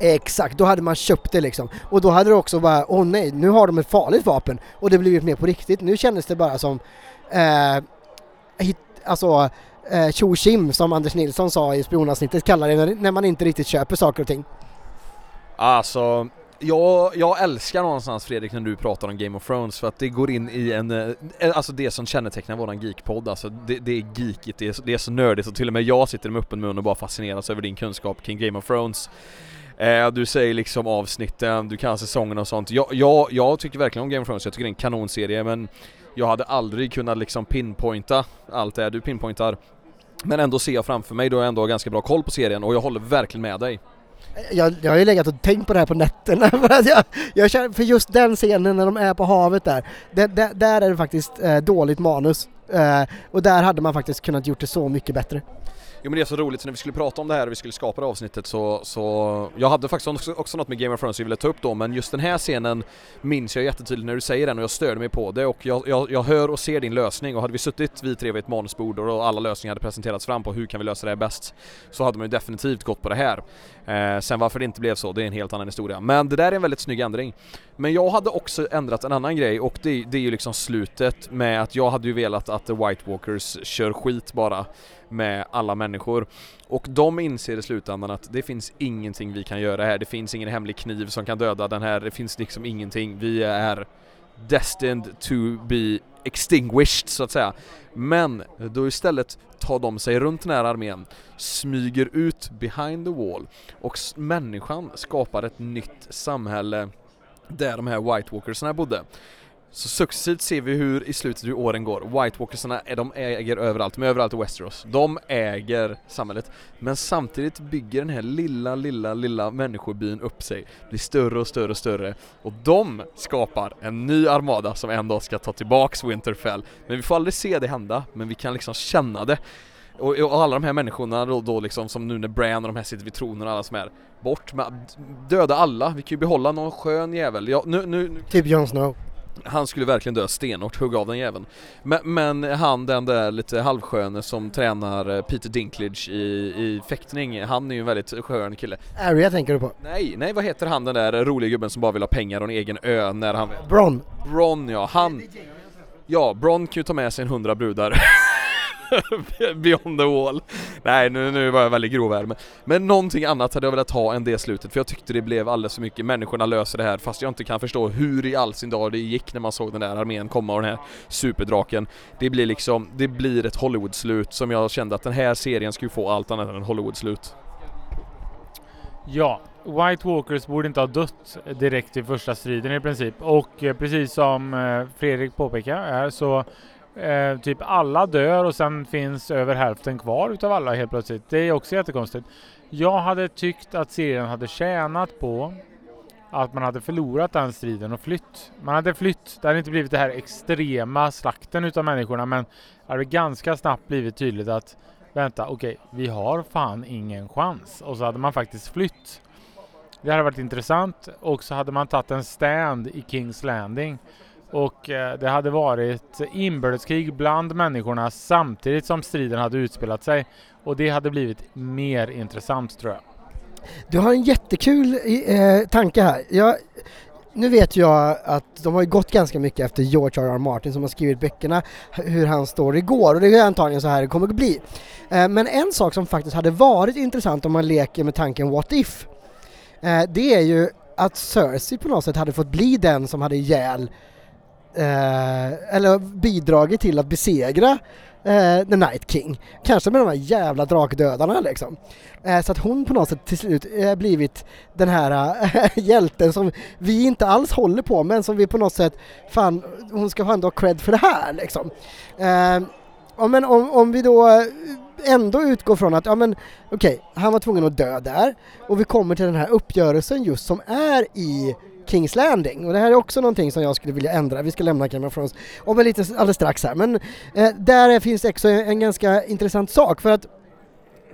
Speaker 1: Exakt, då hade man köpt det liksom. Och då hade det också bara, åh nej, nu har de ett farligt vapen och det blivit mer på riktigt. Nu kändes det bara som, eh, hit, alltså, tjo eh, som Anders Nilsson sa i spionavsnittet kallar det när man inte riktigt köper saker och ting.
Speaker 3: Alltså, jag, jag älskar någonstans Fredrik när du pratar om Game of Thrones för att det går in i en, eh, eh, alltså det som kännetecknar våran geekpodd, alltså det, det är geekigt, det är, det är så nördigt och till och med jag sitter med öppen mun och bara fascineras över din kunskap kring Game of Thrones. Eh, du säger liksom avsnitten, du kan säsongerna och sånt. Jag, jag, jag tycker verkligen om Game of Thrones, jag tycker det är en kanonserie men jag hade aldrig kunnat liksom pinpointa allt det du pinpointar. Men ändå ser jag framför mig, då har jag ändå ganska bra koll på serien och jag håller verkligen med dig.
Speaker 1: Jag, jag har ju legat och tänkt på det här på nätterna för att jag, jag känner, för just den scenen när de är på havet där, där, där, där är det faktiskt eh, dåligt manus. Eh, och där hade man faktiskt kunnat gjort det så mycket bättre.
Speaker 3: Jo men det är så roligt, så när vi skulle prata om det här och vi skulle skapa det avsnittet så, så jag hade faktiskt också, också något med Game of Thrones jag ville ta upp då men just den här scenen minns jag jättetydligt när du säger den och jag störde mig på det och jag, jag, jag hör och ser din lösning och hade vi suttit vi tre vid ett manusbord och alla lösningar hade presenterats fram på hur kan vi lösa det här bäst så hade man ju definitivt gått på det här. Eh, sen varför det inte blev så, det är en helt annan historia. Men det där är en väldigt snygg ändring. Men jag hade också ändrat en annan grej och det, det är ju liksom slutet med att jag hade ju velat att The White Walkers kör skit bara med alla människor. Och de inser i slutändan att det finns ingenting vi kan göra här, det finns ingen hemlig kniv som kan döda den här, det finns liksom ingenting, vi är destined to be extinguished så att säga. Men då istället tar de sig runt den här armén, smyger ut behind the wall och människan skapar ett nytt samhälle där de här White Walkersna bodde. Så successivt ser vi hur i slutet hur åren går. White Walkersarna, de äger överallt, de är överallt i Westeros. De äger samhället. Men samtidigt bygger den här lilla, lilla, lilla människobyn upp sig. Blir större och större och större. Och de skapar en ny armada som en dag ska ta tillbaks Winterfell. Men vi får aldrig se det hända, men vi kan liksom känna det. Och, och alla de här människorna då, då liksom som nu när Bran och de här sitter vid tronen och alla som är Bort med, döda alla, vi kan ju behålla någon skön jävel. Ja, nu, nu, nu.
Speaker 1: Typ Jon Snow.
Speaker 3: Han skulle verkligen dö stenhårt, hugga av den jäveln. Men, men, han den där lite halvsköne som tränar eh, Peter Dinklage i, i fäktning, han är ju en väldigt skön kille.
Speaker 1: Arya tänker du på?
Speaker 3: Nej, nej vad heter han den där roliga gubben som bara vill ha pengar och en egen ö när han...
Speaker 1: Bron.
Speaker 3: Bron ja, han... Ja, Bron kan ju ta med sig en hundra brudar. Beyond the wall. Nej nu, nu var jag väldigt grov här men, men någonting annat hade jag velat ha än det slutet för jag tyckte det blev alldeles för mycket människorna löser det här fast jag inte kan förstå hur i all sin dag det gick när man såg den där armén komma och den här superdraken. Det blir liksom, det blir ett Hollywood-slut som jag kände att den här serien skulle få allt annat än en Hollywood-slut.
Speaker 2: Ja, White Walkers borde inte ha dött direkt i första striden i princip och eh, precis som eh, Fredrik påpekar här så Eh, typ alla dör och sen finns över hälften kvar utav alla helt plötsligt. Det är också jättekonstigt. Jag hade tyckt att serien hade tjänat på att man hade förlorat den striden och flytt. Man hade flytt. Det hade inte blivit det här extrema slakten utav människorna men det hade ganska snabbt blivit tydligt att vänta, okej, okay, vi har fan ingen chans. Och så hade man faktiskt flytt. Det hade varit intressant och så hade man tagit en stand i Kings Landing och eh, det hade varit inbördeskrig bland människorna samtidigt som striden hade utspelat sig. Och det hade blivit mer intressant tror jag.
Speaker 1: Du har en jättekul eh, tanke här. Jag, nu vet jag att de har gått ganska mycket efter George R. R. Martin som har skrivit böckerna, hur han står igår och det är antagligen så här det kommer att bli. Eh, men en sak som faktiskt hade varit intressant om man leker med tanken what if, eh, det är ju att Cersei på något sätt hade fått bli den som hade ihjäl eh, eller bidragit till att besegra eh, The Night King. Kanske med de här jävla drakdödarna liksom. Eh, så att hon på något sätt till slut eh, blivit den här eh, hjälten som vi inte alls håller på men som vi på något sätt, fan hon ska ändå ha cred för det här liksom. Eh, ja, men om, om vi då eh, ändå utgår från att, ja men okej, okay, han var tvungen att dö där och vi kommer till den här uppgörelsen just som är i Kings Landing och det här är också någonting som jag skulle vilja ändra. Vi ska lämna Game of Thrones om en liten alldeles strax här men eh, där finns det också en, en ganska intressant sak för att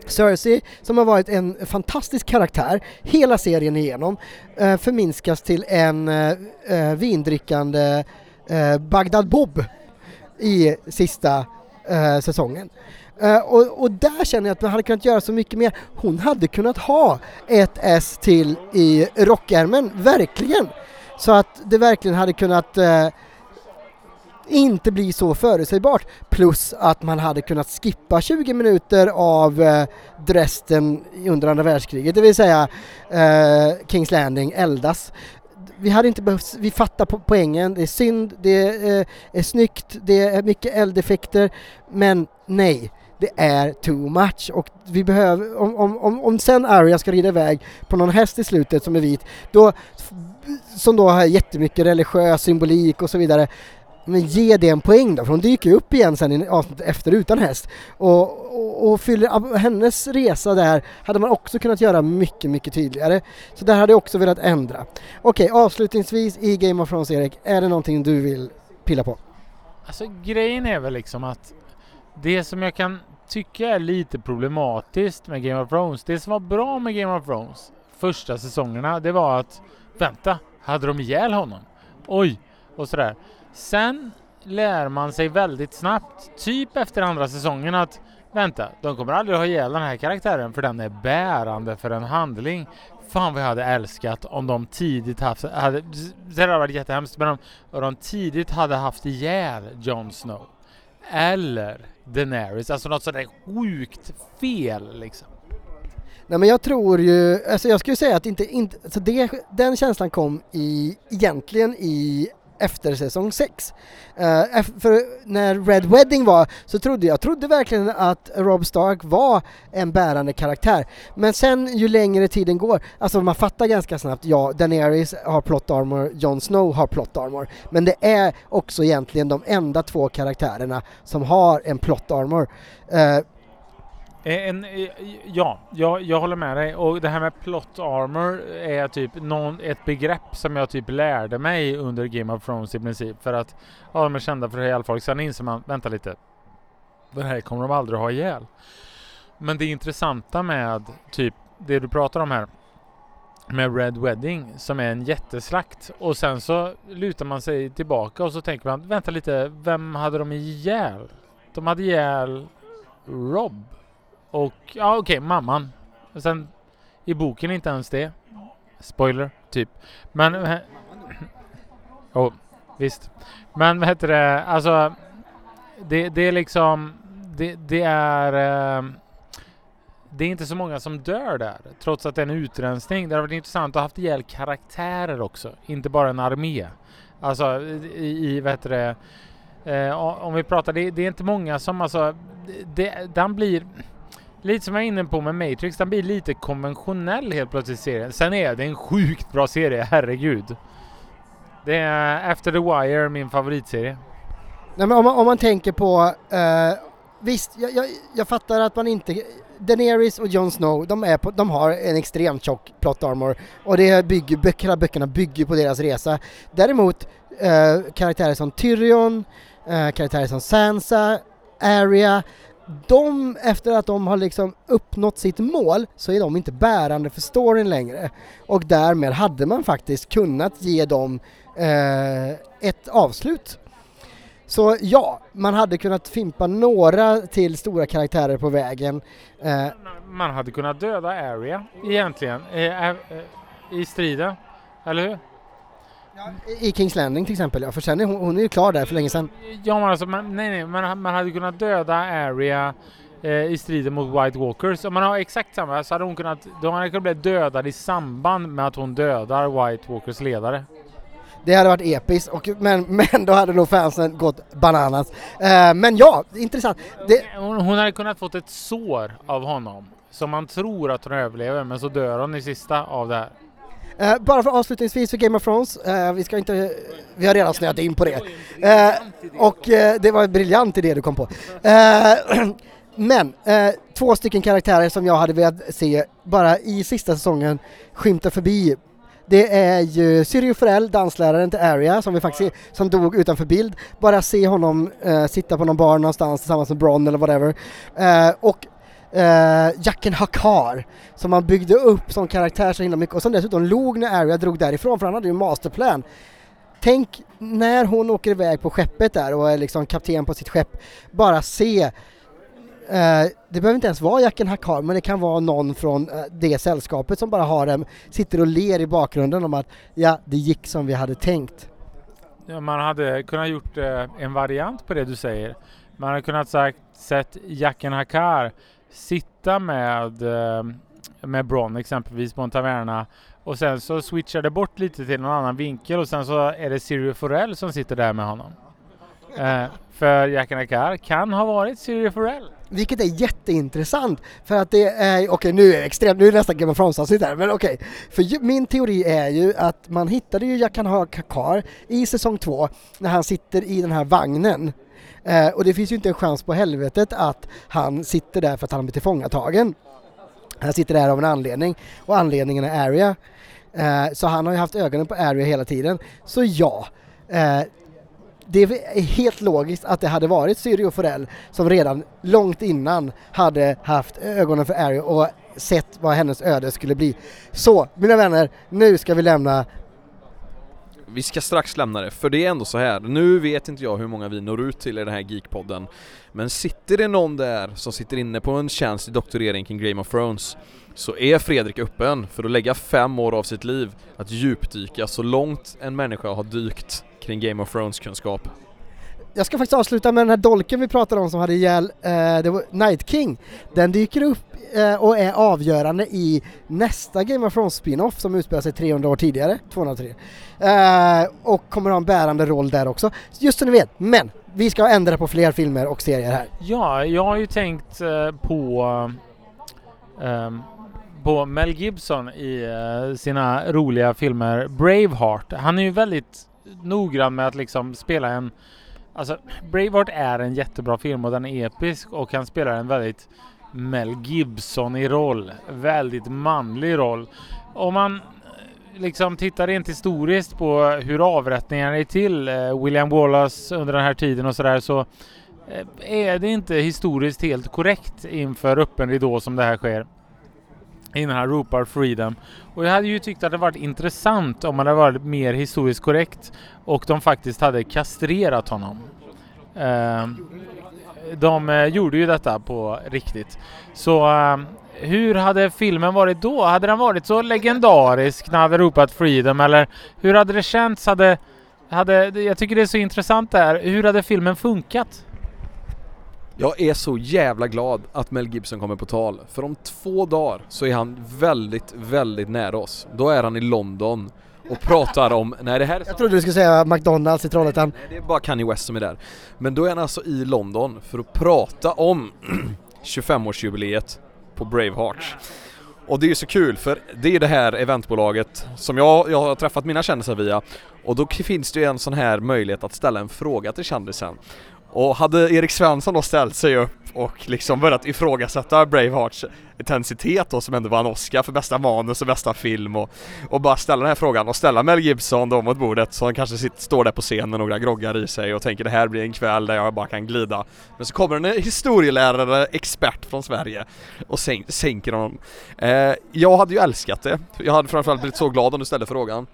Speaker 1: Cersei, som har varit en fantastisk karaktär hela serien igenom, eh, förminskas till en eh, eh vindrickande eh, Bagdad Bob i sista eh, säsongen. Uh, och, och, där känner jag att man hade kunnat göra så mycket mer. Hon hade kunnat ha ett S till i rockärmen, verkligen! Så att det verkligen hade kunnat uh, inte bli så förutsägbart. Plus att man hade kunnat skippa 20 minuter av eh, Dresden under andra världskriget, det vill säga eh, Kings Landing eldas. Vi hade inte behövt, vi fattar po poängen, det är synd, det är, eh, är snyggt, det är mycket eldeffekter, men nej det är too much och vi behöver, om, om, om, om sen Arya ska rida iväg på någon häst i slutet som är vit, då, som då har jättemycket religiös symbolik och så vidare, men ge det en poäng då, för hon dyker ju upp igen sen i avsnittet efter utan häst. Och, och, och fyller, hennes resa där hade man också kunnat göra mycket, mycket tydligare. Så där hade jag också velat ändra. Okej, avslutningsvis i Game of Thrones Erik, är det någonting du vill pilla på?
Speaker 2: Alltså grejen är väl liksom att det som jag kan tycka är lite problematiskt med Game of Thrones, det som var bra med Game of Thrones första säsongerna, det var att vänta, hade de ihjäl honom? Oj, och sådär. Sen lär man sig väldigt snabbt, typ efter andra säsongen att vänta, de kommer aldrig ha ihjäl den här karaktären för den är bärande för en handling. Fan vad jag hade älskat om de tidigt haft, hade, det hade varit jättehemskt, men om, om de tidigt hade haft ihjäl Jon Snow. Eller Daenerys, alltså något sådär sjukt fel liksom.
Speaker 1: Nej men jag tror ju, alltså jag skulle säga att inte, inte alltså det, den känslan kom i, egentligen i efter säsong 6. Uh, eh, för när Red Wedding var så trodde jag trodde verkligen att Rob Stark var en bärande karaktär. Men sen ju längre tiden går, alltså man fattar ganska snabbt, ja Daenerys har plot armor, Jon Snow har plot armor. Men det är också egentligen de enda två karaktärerna som har en plot armor. Uh, Eh,
Speaker 2: en, eh, ja, jag, jag håller med dig. Och det här med plot armor är typ någon, ett begrepp som jag typ lärde mig under Game of Thrones i princip. För att ja, de är kända för ihjäl folk. Sen inser man, vänta lite. Det här kommer de aldrig ha ihjäl. Men det intressanta med typ det du pratar om här med Red Wedding som är en jätteslakt och sen så lutar man sig tillbaka och så tänker man vänta lite, vem hade de ihjäl? De hade ihjäl Rob. Och ja okej, okay, mamman. Och sen i boken inte ens det. Spoiler, typ. Men... Eh, oh, visst. Men vad heter det, alltså... Det, det är liksom... Det, det är... Eh, det är inte så många som dör där, trots att det är en utrensning. Det har varit intressant att ha haft ihjäl karaktärer också, inte bara en armé. Alltså i, i vad heter det, eh, om vi pratar, det, det, är inte många som alltså, det, den blir lite som jag är inne på med Matrix, den blir lite konventionell helt plötsligt serien. Sen är det en sjukt bra serie, herregud. Det är After The Wire min favoritserie.
Speaker 1: Nej men om man, om man tänker på, uh, visst jag, jag, jag, fattar att man inte, Daenerys och Jon Snow, de, är på, de har en extremt tjock plot armor och det bygger, böckerna, böckerna bygger på deras resa. Däremot uh, karaktärer som Tyrion, uh, karaktärer som Sansa, Arya, de, efter att de har liksom uppnått sitt mål, så är de inte bärande för storyn längre. Och därmed hade man faktiskt kunnat ge dem eh, ett avslut. Så ja, man hade kunnat fimpa några till stora karaktärer på vägen.
Speaker 2: Eh, man hade kunnat döda Arya egentligen eh, eh i striden, eller hur?
Speaker 1: I Kings Landing till exempel, ja, för sen är hon, hon är ju klar där för länge sedan.
Speaker 2: Ja men alltså, man, nej nej, man, man hade kunnat döda Arya eh, i striden mot White Walkers. Om man har exakt samma så hade hon kunnat, då hade hon kunnat bli dödad i samband med att hon dödar White Walkers ledare.
Speaker 1: Det hade varit episkt, och, men, men då hade nog fansen gått bananas. Uh, men ja, intressant.
Speaker 2: Det... Hon, hon hade kunnat fått ett sår av honom som man tror att hon överlever men så dör hon i sista av det här.
Speaker 1: Eh, bara för avslutningsvis för Game of Thrones, eh, vi ska inte, vi har redan snöat in på det. Eh, och eh, det var en briljant idé du kom på. Eh, men eh, två stycken karaktärer som jag hade velat se bara i sista säsongen skymta förbi det är ju Syrio Forell, dansläraren till Aria, som vi faktiskt som dog utanför bild. Bara se honom eh, sitta på någon bar någonstans tillsammans med Bron eller whatever. Eh, och uh, Jacken Hakar som man byggde upp som karaktär så himla mycket och som dessutom log när Arya drog därifrån för han hade ju masterplan. Tänk när hon åker iväg på skeppet där och är liksom kapten på sitt skepp, bara se Uh, det behöver inte ens vara Jacken Hakar, men det kan vara någon från uh, det sällskapet som bara har dem, sitter och ler i bakgrunden om att ja, det gick som vi hade tänkt.
Speaker 2: Ja, man hade kunnat gjort uh, en variant på det du säger. Man hade kunnat sagt, sett Jacken Hakar sitta med, eh, med Bron exempelvis på en taverna och sen så switchar det bort lite till någon annan vinkel och sen så är det Sirio Forell som sitter där med honom. Eh, för Jack Nakar kan ha varit Siri Forell.
Speaker 1: Vilket är jätteintressant för att det är, okej nu är det extremt, nu är det nästan Game of Thrones avsnitt här, men okej. För ju, min teori är ju att man hittade ju Jack Kakar i säsong två när han sitter i den här vagnen. Eh, och det finns ju inte en chans på helvetet att han sitter där för att han blir tillfångatagen. Han sitter där av en anledning och anledningen är Area. Eh, så han har ju haft ögonen på Area hela tiden. Så ja, eh, det är helt logiskt att det hade varit Syrio Forell som redan långt innan hade haft ögonen för Area och sett vad hennes öde skulle bli. Så, mina vänner, nu ska vi lämna
Speaker 3: vi ska strax lämna det, för det är ändå så här. Nu vet inte jag hur många vi når ut till i den här Geekpodden. Men sitter det någon där som sitter inne på en tjänst i doktorering kring Game of Thrones så är Fredrik öppen för att lägga fem år av sitt liv att djupdyka så långt en människa har dykt kring Game of Thrones-kunskap.
Speaker 1: Jag ska faktiskt avsluta med den här dolken vi pratade om som hade ihjäl eh, det var Night King. Den dyker upp eh, och är avgörande i nästa Game of Thrones spin-off som utspelar sig 300 år tidigare, 203. Eh, och kommer ha en bärande roll där också. Just så ni vet, men vi ska ändra på fler filmer och serier här.
Speaker 2: Ja, jag har ju tänkt eh, på ehm, på Mel Gibson i eh, sina roliga filmer Braveheart. Han är ju väldigt noggrann med att liksom spela en Alltså Braveheart är en jättebra film och den är episk och han spelar en väldigt Mel Gibson i roll. Väldigt manlig roll. Om man liksom tittar rent historiskt på hur avrättningarna är till eh, William Wallace under den här tiden och sådär så eh, är det inte historiskt helt korrekt inför öppen ridå som det här sker. Innan han ropar freedom. Och jag hade ju tyckt att det varit intressant om man hade varit mer historiskt korrekt och de faktiskt hade kastrerat honom. Ehm, eh, de gjorde ju detta på riktigt. Så eh, hur hade filmen varit då? Hade den varit så legendarisk när han hade ropat freedom eller hur hade det känts? Hade, hade, jag tycker det är så intressant det här. Hur hade filmen funkat?
Speaker 3: Jag är så jävla glad att Mel Gibson kommer på tal, för om två dagar så är han väldigt, väldigt nära oss. Då är han i London och pratar om, nej det här är
Speaker 1: Jag trodde du skulle säga McDonalds i Trollhättan.
Speaker 3: Nej, det är bara Kanye West som är där. Men då är han alltså i London för att prata om 25-årsjubileet på Braveheart. Och det är ju så kul för det är det här eventbolaget som jag, jag har träffat mina kändisar via och då finns det ju en sån här möjlighet att ställa en fråga till kändisen. Och hade Erik Svensson då ställt sig upp och liksom börjat ifrågasätta Bravehearts intensitet då som ändå var en Oscar för bästa manus och bästa film och, och bara ställa den här frågan och ställa Mel Gibson då mot bordet så han kanske sitter, står där på scenen med några groggar i sig och tänker det här blir en kväll där jag bara kan glida. Men så kommer en historielärare, expert från Sverige och sänk, sänker honom. Eh, jag hade ju älskat det. Jag hade framförallt blivit så glad om du ställde frågan.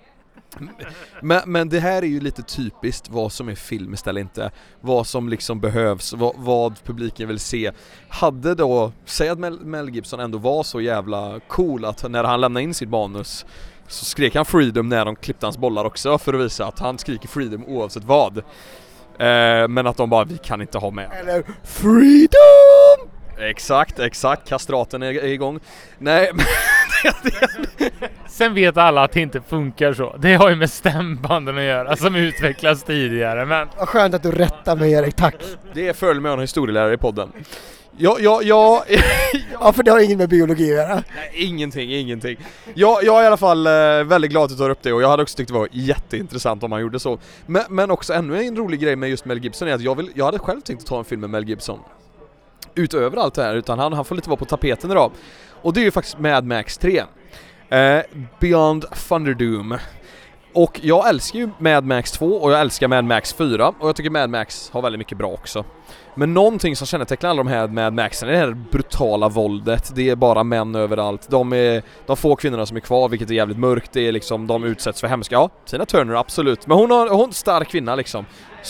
Speaker 3: Men, men det här är ju lite typiskt vad som är film istället inte Vad som liksom behövs, vad, vad publiken vill se. Hade då, säg att Mel, Mel Gibson ändå var så jävla cool att när han lämnade in sitt manus Så skrek han 'freedom' när de klippte hans bollar också för att visa att han skriker 'freedom' oavsett vad. Eh, Men att de bara, vi kan inte ha med.
Speaker 1: Eller FREEDOM!
Speaker 3: Exakt, exakt, kastraten är igång. Nej
Speaker 2: Sen vet alla att det inte funkar så. Det har ju med stämbanden att göra som utvecklats tidigare men...
Speaker 1: Vad skönt att du rättar mig Erik, tack!
Speaker 3: Det är en historielärare i podden Ja, ja, ja,
Speaker 1: Ja, för det har inget med biologi att göra.
Speaker 3: nej, ingenting, ingenting. Jag, jag är i alla fall eh, väldigt glad att du tar upp det och jag hade också tyckt det var jätteintressant om man gjorde så. Men, men också ännu en rolig grej med just Mel Gibson är att jag, vill, jag hade själv tänkt att ta en film med Mel Gibson. Utöver allt det här, utan han, han får lite vara på tapeten idag. Och det är ju faktiskt Mad Max 3. Eh, Beyond Thunderdome. Och jag älskar ju Mad Max 2 och jag älskar Mad Max 4 och jag tycker Mad Max har väldigt mycket bra också. Men någonting som kännetecknar alla de här Mad Maxen är det här brutala våldet, det är bara män överallt, de är de få kvinnorna som är kvar vilket är jävligt mörkt, det är liksom, de utsätts för hemska, ja, Tina Turner absolut, men hon har, hon är en stark kvinna liksom.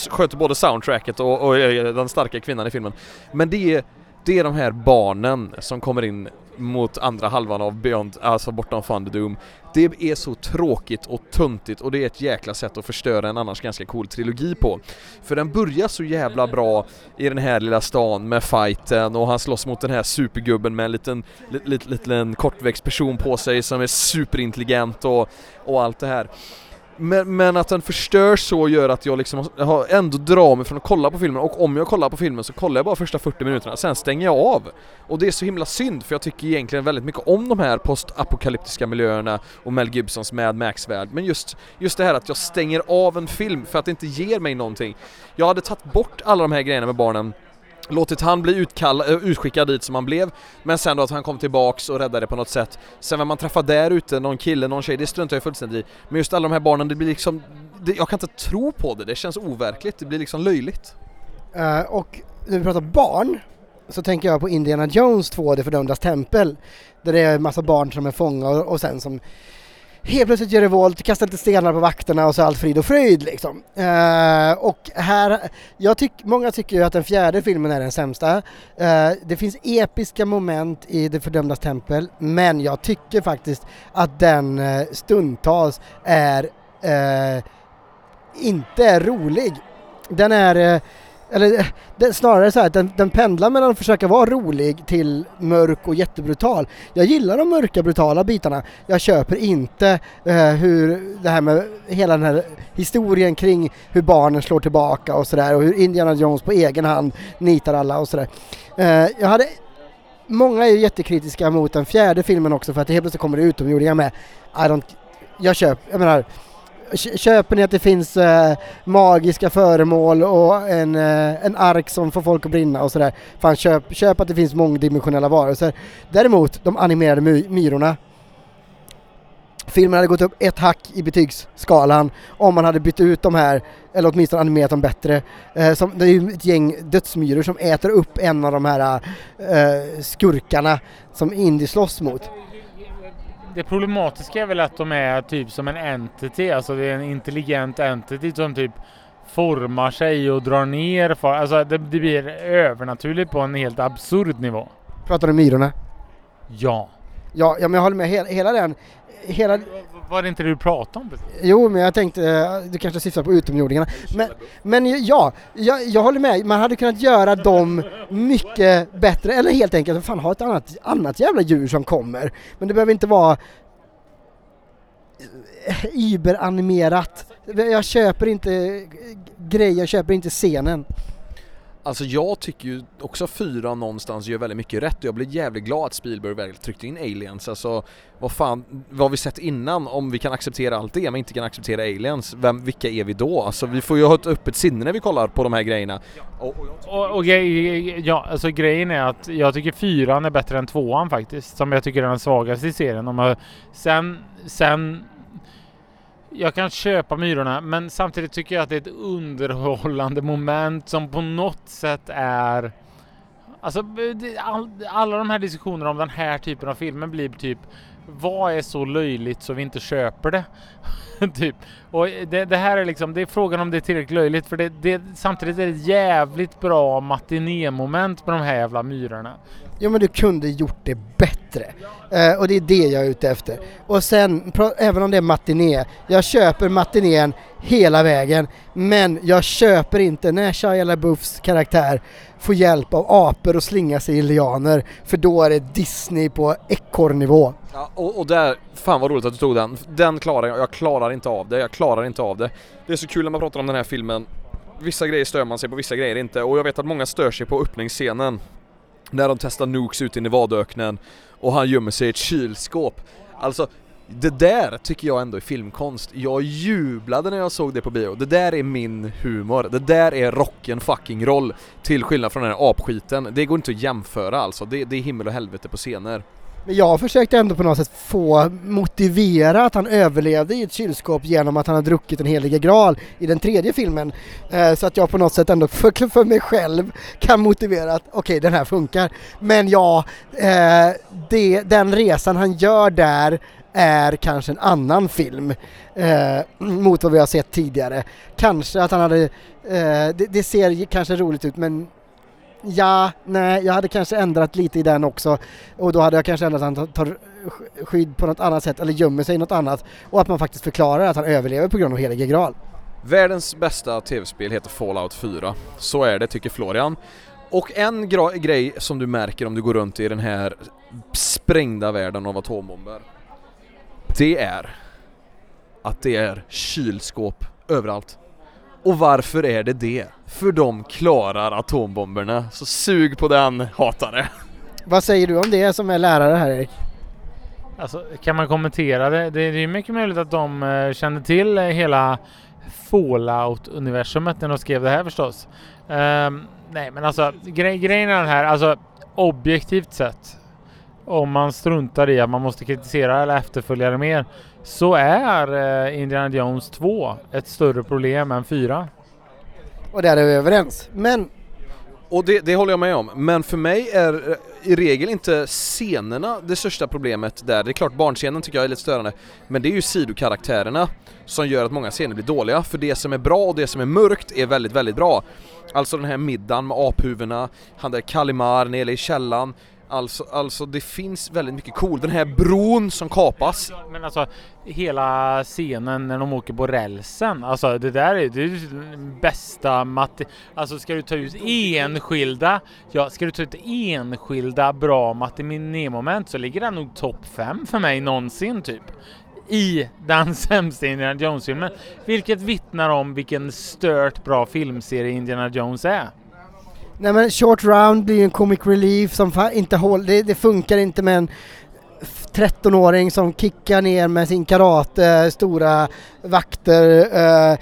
Speaker 3: Sköter både soundtracket och, och är den starka kvinnan i filmen. Men det är, det är de här barnen som kommer in mot andra halvan av Beyond, alltså bortom Thunderdome. Det är så tråkigt och tuntigt och det är ett jäkla sätt att förstöra en annars ganska cool trilogi på. För den börjar så jävla bra i den här lilla stan med fighten och han slåss mot den här supergubben med en liten, liten, liten, liten kortväxt person på sig som är superintelligent och, och allt det här. Men, men att den förstörs så gör att jag liksom har, ändå drar mig från att kolla på filmen och om jag kollar på filmen så kollar jag bara första 40 minuterna, sen stänger jag av. Och det är så himla synd för jag tycker egentligen väldigt mycket om de här postapokalyptiska miljöerna och Mel Gibsons Mad Max-värld. Men just, just det här att jag stänger av en film för att det inte ger mig någonting. Jag hade tagit bort alla de här grejerna med barnen låtit han bli utkall, eh, utskickad dit som han blev, men sen då att han kom tillbaks och räddade på något sätt. Sen vem man träffar där ute, någon kille, någon tjej, det struntar jag fullständigt i. Men just alla de här barnen, det blir liksom, det, jag kan inte tro på det, det känns overkligt, det blir liksom löjligt.
Speaker 1: uh, och när vi pratar barn så tänker jag på Indiana Jones 2, Det fördömdas tempel. Där det är en massa barn som är fångar och sen som helt plötsligt gör revolt, kastar lite stenar på vakterna och så är allt frid och fröjd liksom. Uh, och här, jag tyck, många tycker ju att den fjärde filmen är den sämsta. Uh, det finns episka moment i Det fördömdas tempel, men jag tycker faktiskt att den eh, stundtals är inte är rolig. Den är eller eh, det, snarare så här att den, den pendlar mellan att försöka vara rolig till mörk och jättebrutal. Jag gillar de mörka brutala bitarna. Jag köper inte eh, hur det här med hela den här historien kring hur barnen slår tillbaka och sådär och hur Indiana Jones på egen hand nitar alla och sådär. Eh, jag hade Många är jättekritiska mot den fjärde filmen också för att det helt plötsligt kommer det utomjordingar med. I don't, jag köper, jag menar Köper ni att det finns eh, magiska föremål och en, eh, en ark som får folk att brinna och sådär. Fan köp, köp att det finns mångdimensionella varelser. Däremot de animerade my myrorna. Filmen hade gått upp ett hack i betygsskalan om man hade bytt ut de här, eller åtminstone animerat dem bättre. Eh, som, det är ju ett gäng dödsmyror som äter upp en av de här eh, skurkarna som Indy slåss mot
Speaker 2: det problematiska är väl att de är typ som en entity, alltså det är en intelligent entity som typ formar sig och drar ner. För, alltså det, det blir övernaturligt på en helt absurd nivå.
Speaker 1: Pratar du myrorna?
Speaker 2: Ja.
Speaker 1: Ja, ja men jag håller med. Hela, hela den hela...
Speaker 2: Var det inte det du pratade om?
Speaker 1: Jo, men jag tänkte, eh, du kanske syftar på utomjordingarna. Men, men ja, jag, jag håller med. Man hade kunnat göra dem mycket bättre, eller helt enkelt fan ha ett annat, annat jävla djur som kommer. Men det behöver inte vara eh, überanimerat. Jag köper inte eh, grejer, jag köper inte scenen.
Speaker 3: Alltså jag tycker ju också fyra någonstans gör väldigt mycket rätt och jag blir jävligt glad att Spielberg väl tryckte in aliens. Alltså vad fan, vad har vi sett innan? Om vi kan acceptera allt det men inte kan acceptera aliens, vem, vilka är vi då? Alltså vi får ju ha ett öppet sinne när vi kollar på de här grejerna.
Speaker 2: Och, och, och, och ja, alltså grejen är att jag tycker fyran är bättre än tvåan faktiskt. Som jag tycker är den svagaste i serien. Sen, sen jag kan köpa Myrorna men samtidigt tycker jag att det är ett underhållande moment som på något sätt är Alltså eh, all, alla de här diskussionerna om den här typen av filmer blir typ Vad är så löjligt så vi inte köper det? typ. Och eh, det, det, här är liksom, det är frågan om det är tillräckligt löjligt för det, det, samtidigt är det ett jävligt bra matinémoment med de här jävla myrorna.
Speaker 1: Ja men du kunde gjort det bättre. Eh, och det är det jag är ute efter. Och sen, även om det är matiné, jag köper matinén hela vägen. Men jag köper inte när Shia LaBeoufs karaktär får hjälp av apor och slinga sig i lianer. För då är det Disney på ekorrnivå.
Speaker 3: Ja, och, och där, fan vad roligt att du tog den. Den klarar jag, jag klarar inte av det, jag klarar inte av det. Det är så kul när man pratar om den här filmen. Vissa grejer stör man sig på, vissa grejer inte. Och jag vet att många stör sig på öppningsscenen. När de testar nukes ute i Nevadaöknen och han gömmer sig i ett kylskåp. Alltså, det där tycker jag ändå är filmkonst. Jag jublade när jag såg det på bio. Det där är min humor. Det där är rocken fucking roll. Till skillnad från den här apskiten. Det går inte att jämföra alltså. Det, det är himmel och helvete på scener.
Speaker 1: Men jag försökte ändå på något sätt få motivera att han överlevde i ett kylskåp genom att han har druckit en helig graal i den tredje filmen. Eh, så att jag på något sätt ändå för, för mig själv kan motivera att okej, okay, den här funkar. Men ja, eh, det, den resan han gör där är kanske en annan film eh, mot vad vi har sett tidigare. Kanske att han hade, eh, det, det, ser kanske roligt ut men ja, nej, jag hade kanske ändrat lite i den också och då hade jag kanske ändrat att han tar skydd på något annat sätt eller gömmer sig i något annat och att man faktiskt förklarar att han överlever på grund av helige graal.
Speaker 3: Världens bästa tv-spel heter Fallout 4. Så är det tycker Florian. Och en grej som du märker om du går runt i den här sprängda världen av atombomber. Det är att det är kylskåp överallt. Och varför är det det? För de klarar atombomberna, så sug på den hatare!
Speaker 1: Vad säger du om det som är lärare här Erik?
Speaker 2: Alltså, kan man kommentera det? Det är ju mycket möjligt att de uh, kände till uh, hela Fallout-universumet när de skrev det här förstås. Um, nej men alltså gre grejen är den här, alltså objektivt sett om man struntar i att man måste kritisera eller efterfölja det mer så är uh, Indiana Jones 2 ett större problem än 4.
Speaker 1: Och där är vi överens. Men
Speaker 3: och det, det, håller jag med om, men för mig är eh, i regel inte scenerna det största problemet där. Det är klart barnscenen tycker jag är lite störande, men det är ju sidokaraktärerna som gör att många scener blir dåliga. För det som är bra och det som är mörkt är väldigt, väldigt bra. Alltså den här middagen med aphuvudena, han där Kalimar nere i källan, Alltså, alltså det finns väldigt mycket cool. Den här bron som kapas.
Speaker 2: Men alltså hela scenen när de åker på rälsen. Alltså det där är det är bästa matte... Alltså ska du ta ut enskilda... Ja, ska du ta ut enskilda bra matinémoment så ligger den nog topp 5 för mig någonsin typ i den sämsta Indiana Jones-filmen. Vilket vittnar om vilken stört bra filmserie Indiana Jones är.
Speaker 1: Nej men Short Round blir en comic relief som inte håller, det, det funkar inte med en 13-åring som kickar ner med sin karate, stora vakter. Uh,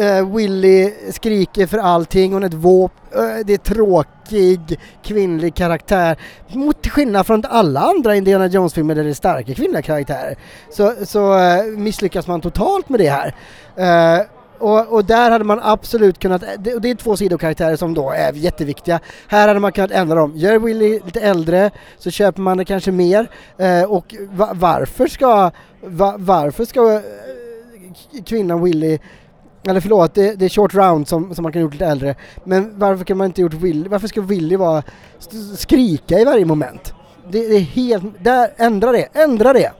Speaker 1: uh, Willy skriker för allting, hon är ett våp, uh, det är tråkig kvinnlig karaktär. Mot skillnad från alla andra Indiana Jones-filmer där det är starka kvinnliga karaktärer så, så misslyckas man totalt med det här. Och, och, där hade man absolut kunnat, det, det är två sidokaraktärer som då är jätteviktiga. Här hade man kunnat ändra dem. Gör Willy lite äldre så köper man det kanske mer. Eh, och va, varför ska, va, varför ska eh, kvinnan Willy eller förlåt, det, det, är short round som, som man kan gjort lite äldre. Men varför kan man inte gjort Willy, varför ska Willy vara skrika i varje moment? Det, det är helt, där, ändra det, ändra det!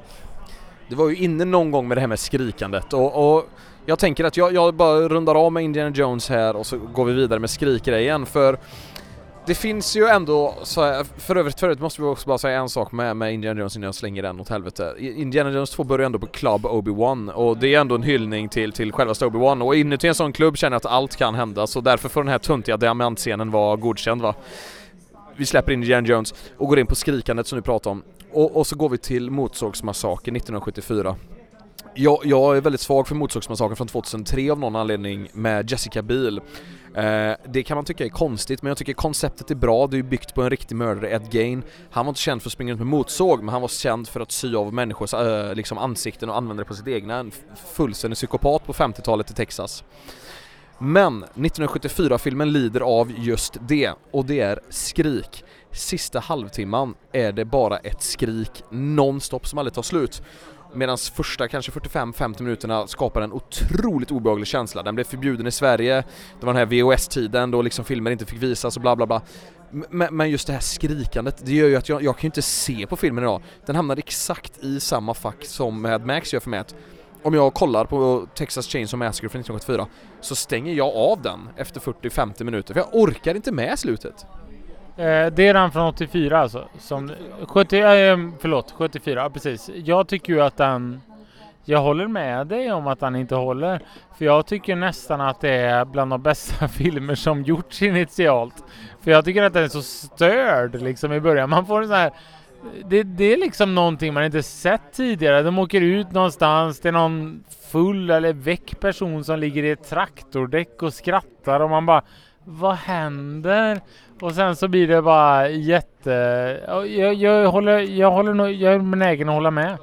Speaker 3: Det var ju inne någon gång med det här med skrikandet och, och jag tänker att jag, jag bara rundar av med Indiana Jones här och så går vi vidare med skrikgrejen för det finns ju ändå, så här, för övrigt förut måste vi också bara säga en sak med, med Indiana Jones innan jag slänger den åt helvete. Indiana Jones 2 börjar ändå på Club Obi-Wan och det är ändå en hyllning till, till självaste Obi-Wan och inuti en sån klubb känner jag att allt kan hända så därför får den här tuntiga diamantscenen vara godkänd va. Vi släpper Indiana Jones och går in på skrikandet som du pratade om och, och så går vi till Motorsågsmassakern 1974 jag, jag är väldigt svag för Motorsågsmassakern från 2003 av någon anledning med Jessica Biel. Eh, det kan man tycka är konstigt men jag tycker konceptet är bra, det är byggt på en riktig mördare, Ed Gain. Han var inte känd för att springa runt med motorsåg men han var känd för att sy av människors äh, liksom ansikten och använda det på sitt egna. En fullständig psykopat på 50-talet i Texas. Men 1974-filmen lider av just det och det är skrik. Sista halvtimman är det bara ett skrik nonstop som aldrig tar slut. Medan första kanske 45-50 minuterna skapar en otroligt obehaglig känsla. Den blev förbjuden i Sverige, det var den här VHS-tiden då liksom filmer inte fick visas och bla bla bla. Men just det här skrikandet, det gör ju att jag, jag kan ju inte se på filmen idag. Den hamnar exakt i samma fack som Mad Max gör för mig. Om jag kollar på Texas Chainsaw Massacre från 1974 så stänger jag av den efter 40-50 minuter för jag orkar inte med slutet.
Speaker 2: Eh, det är den från 84 alltså. Som, 70, eh, förlåt, 74, precis. Jag tycker ju att den... Jag håller med dig om att den inte håller. För jag tycker nästan att det är bland de bästa filmer som gjorts initialt. För jag tycker att den är så störd liksom i början. Man får en sån här... Det, det är liksom någonting man inte sett tidigare. De åker ut någonstans, det är någon full eller väck person som ligger i ett traktordäck och skrattar och man bara Vad händer? Och sen så blir det bara jätte... Jag, jag håller, jag håller nog, jag är benägen att hålla med.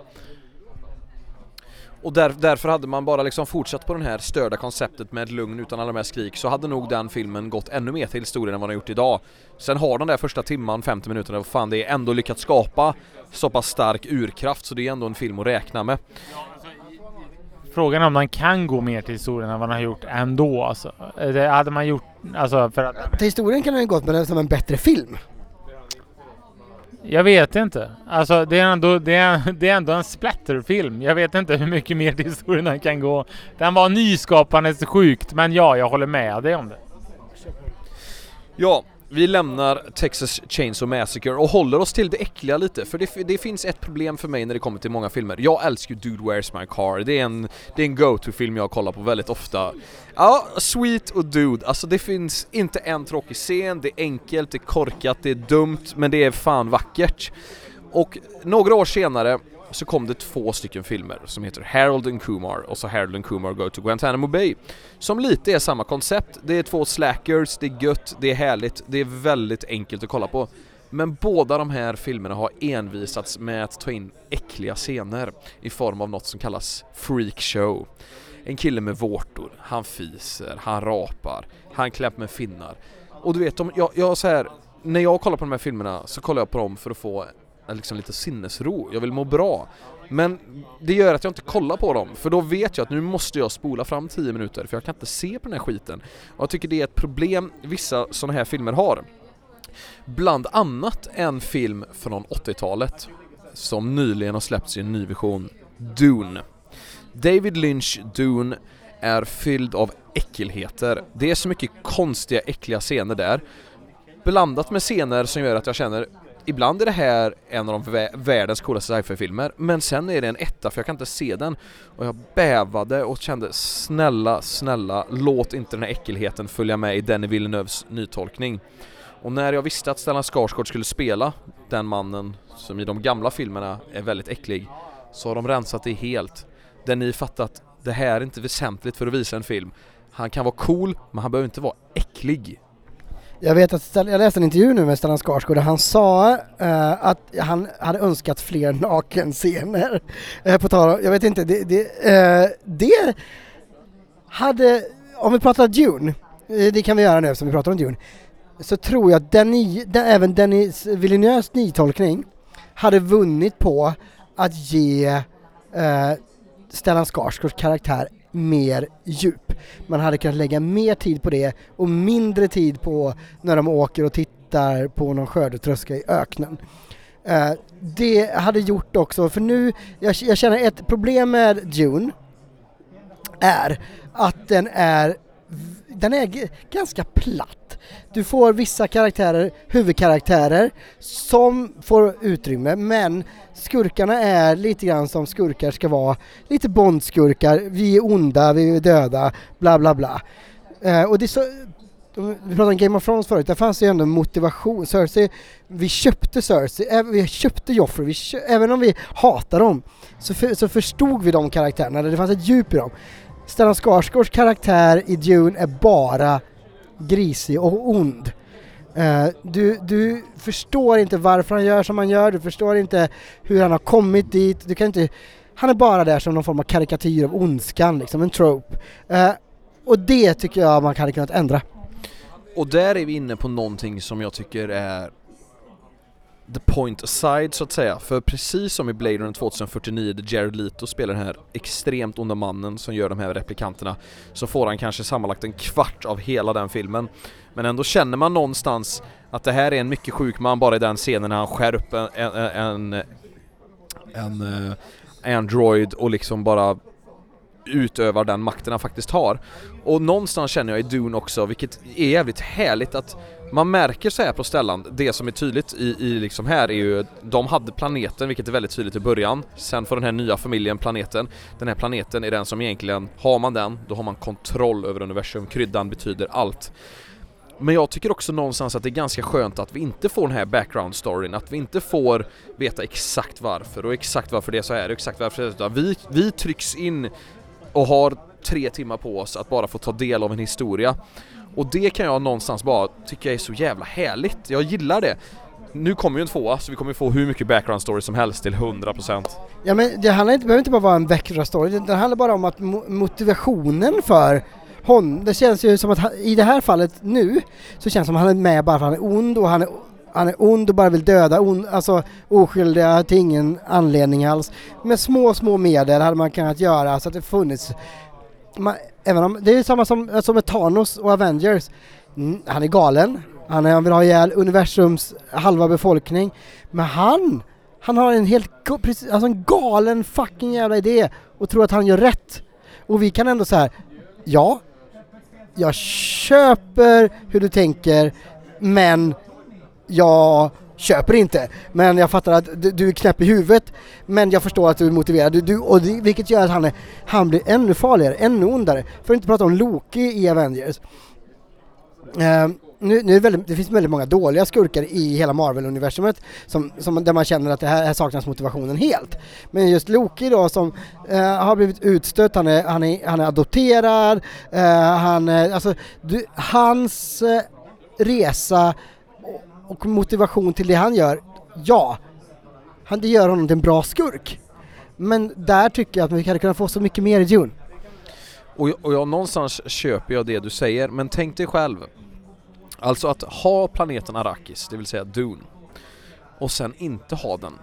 Speaker 3: Och där, därför hade man bara liksom fortsatt på det här störda konceptet med lugn utan alla de här skrik så hade nog den filmen gått ännu mer till historien än vad den gjort idag. Sen har den där första timman, 50 minuterna, fan det är ändå lyckats skapa så pass stark urkraft så det är ändå en film att räkna med.
Speaker 2: Frågan är om den kan gå mer till historien än vad den har gjort ändå alltså. Det hade man gjort, alltså för att...
Speaker 1: Till historien kan den gått men som en bättre film.
Speaker 2: Jag vet inte. Alltså det är ändå, det är, det är ändå en splatterfilm. Jag vet inte hur mycket mer till historien den kan gå. Den var nyskapande sjukt men ja, jag håller med dig om det.
Speaker 3: Ja, vi lämnar Texas Chainsaw Massacre och håller oss till det äckliga lite, för det, det finns ett problem för mig när det kommer till många filmer. Jag älskar Dude Where's My Car, det är en, det är en go-to-film jag kollar på väldigt ofta. Ja, Sweet och Dude, alltså det finns inte en tråkig scen, det är enkelt, det är korkat, det är dumt, men det är fan vackert. Och några år senare så kom det två stycken filmer som heter Harold and Kumar och så Harold and Kumar Go to Guantanamo Bay. Som lite är samma koncept. Det är två slackers, det är gött, det är härligt, det är väldigt enkelt att kolla på. Men båda de här filmerna har envisats med att ta in äckliga scener i form av något som kallas freakshow. En kille med vårtor, han fiser, han rapar, han klär med finnar. Och du vet, jag, jag så här, när jag kollar på de här filmerna så kollar jag på dem för att få liksom lite sinnesro, jag vill må bra. Men det gör att jag inte kollar på dem, för då vet jag att nu måste jag spola fram 10 minuter för jag kan inte se på den här skiten. Och jag tycker det är ett problem vissa sådana här filmer har. Bland annat en film från 80-talet som nyligen har släppts i en ny vision, Dune. David Lynch Dune är fylld av äckelheter. Det är så mycket konstiga, äckliga scener där. Blandat med scener som gör att jag känner ibland är det här en av de världens coolaste sci-fi-filmer, men sen är det en etta för jag kan inte se den. Och jag bävade och kände snälla, snälla, låt inte den här äckelheten följa med i Denny Villeneuves nytolkning. Och när jag visste att Stellan Skarsgård skulle spela den mannen som i de gamla filmerna är väldigt äcklig, så har de rensat det helt. Där ni fattat, det här är inte väsentligt för att visa en film. Han kan vara cool, men han behöver inte vara äcklig.
Speaker 1: Jag vet att jag läste en intervju nu med Stellan Skarsgård och han sa eh, att han hade önskat fler nakenscener. Eh, på tal jag vet inte, det, det, eh, det hade, om vi pratar Dune, eh, det kan vi göra nu eftersom vi pratar om Dune, så tror jag att den, den, även Denis Villeneuves nytolkning hade vunnit på att ge eh, Stellan Skarsgårds karaktär mer djup. Man hade kunnat lägga mer tid på det och mindre tid på när de åker och tittar på någon skördetröska i öknen. Uh, det hade gjort också, för nu, jag, jag känner ett problem med Dune är att den är, den är ganska platt. Du får vissa karaktärer, huvudkaraktärer, som får utrymme men skurkarna är lite grann som skurkar ska vara. Lite Bondskurkar, vi är onda, vi är döda, bla bla bla. Eh, och det är så, vi pratade om Game of Thrones förut, där fanns det ju ändå motivation. Cersei, vi köpte Cersei, vi köpte Joffrey, vi köpte, även om vi hatar dem så, för, så förstod vi de karaktärerna, det fanns ett djup i dem. Stellan Skarsgårds karaktär i Dune är bara grisig och ond. Uh, du, du förstår inte varför han gör som han gör, du förstår inte hur han har kommit dit, du kan inte... Han är bara där som någon form av karikatyr av ondskan, liksom en trope. Uh, och det tycker jag man hade kunnat ändra.
Speaker 3: Och där är vi inne på någonting som jag tycker är the point aside så att säga. För precis som i Blade Runner 2049 där Jared Leto spelar den här extremt onda mannen som gör de här replikanterna så får han kanske sammanlagt en kvart av hela den filmen. Men ändå känner man någonstans att det här är en mycket sjuk man bara i den scenen när han skär upp en, en, en, en uh, Android och liksom bara utövar den makten han faktiskt har. Och någonstans känner jag i Dune också, vilket är jävligt härligt att man märker så här på Stellan, det som är tydligt i, i liksom här är ju, de hade planeten vilket är väldigt tydligt i början, sen får den här nya familjen planeten, den här planeten är den som egentligen, har man den, då har man kontroll över universum, kryddan betyder allt. Men jag tycker också någonstans att det är ganska skönt att vi inte får den här background storyn, att vi inte får veta exakt varför och exakt varför det är så här och exakt varför det är så här. Vi, vi trycks in och har tre timmar på oss att bara få ta del av en historia. Och det kan jag någonstans bara tycka är så jävla härligt. Jag gillar det. Nu kommer ju en tvåa så vi kommer få hur mycket background story som helst till 100%.
Speaker 1: Ja men det handlar inte, behöver inte bara vara en background story, det handlar bara om att motivationen för hon, det känns ju som att han, i det här fallet nu så känns det som att han är med bara för att han är ond och han är, han är ond och bara vill döda on, alltså oskyldiga till ingen anledning alls. Med små, små medel hade man kunnat göra så att det funnits man, även om, det är samma som, som med Thanos och Avengers. Mm, han är galen, han, är, han vill ha ihjäl universums halva befolkning. Men han, han har en helt alltså en galen fucking jävla idé och tror att han gör rätt. Och vi kan ändå så här, ja, jag köper hur du tänker, men jag köper inte. Men jag fattar att du, du är knäpp i huvudet, men jag förstår att du är motiverad. Du, du, och det, vilket gör att han, är, han blir ännu farligare, ännu ondare. För att inte prata om Loki i Avengers. Uh, nu, nu är det, väldigt, det finns väldigt många dåliga skurkar i hela Marvel-universumet som, som, där man känner att det här, här saknas motivationen helt. Men just Loki då som eh, har blivit utstött, han är, han är, han är adopterad, eh, han, alltså, du, hans eh, resa och, motivation till det han gör, ja, han, det gör honom till en bra skurk. Men där tycker jag att vi hade kunnat få så mycket mer i Dune.
Speaker 3: Och, jag- och jag någonstans köper jag det du säger, men tänk dig själv. Alltså att ha planeten Arrakis, det vill säga Dune, och sen inte ha den.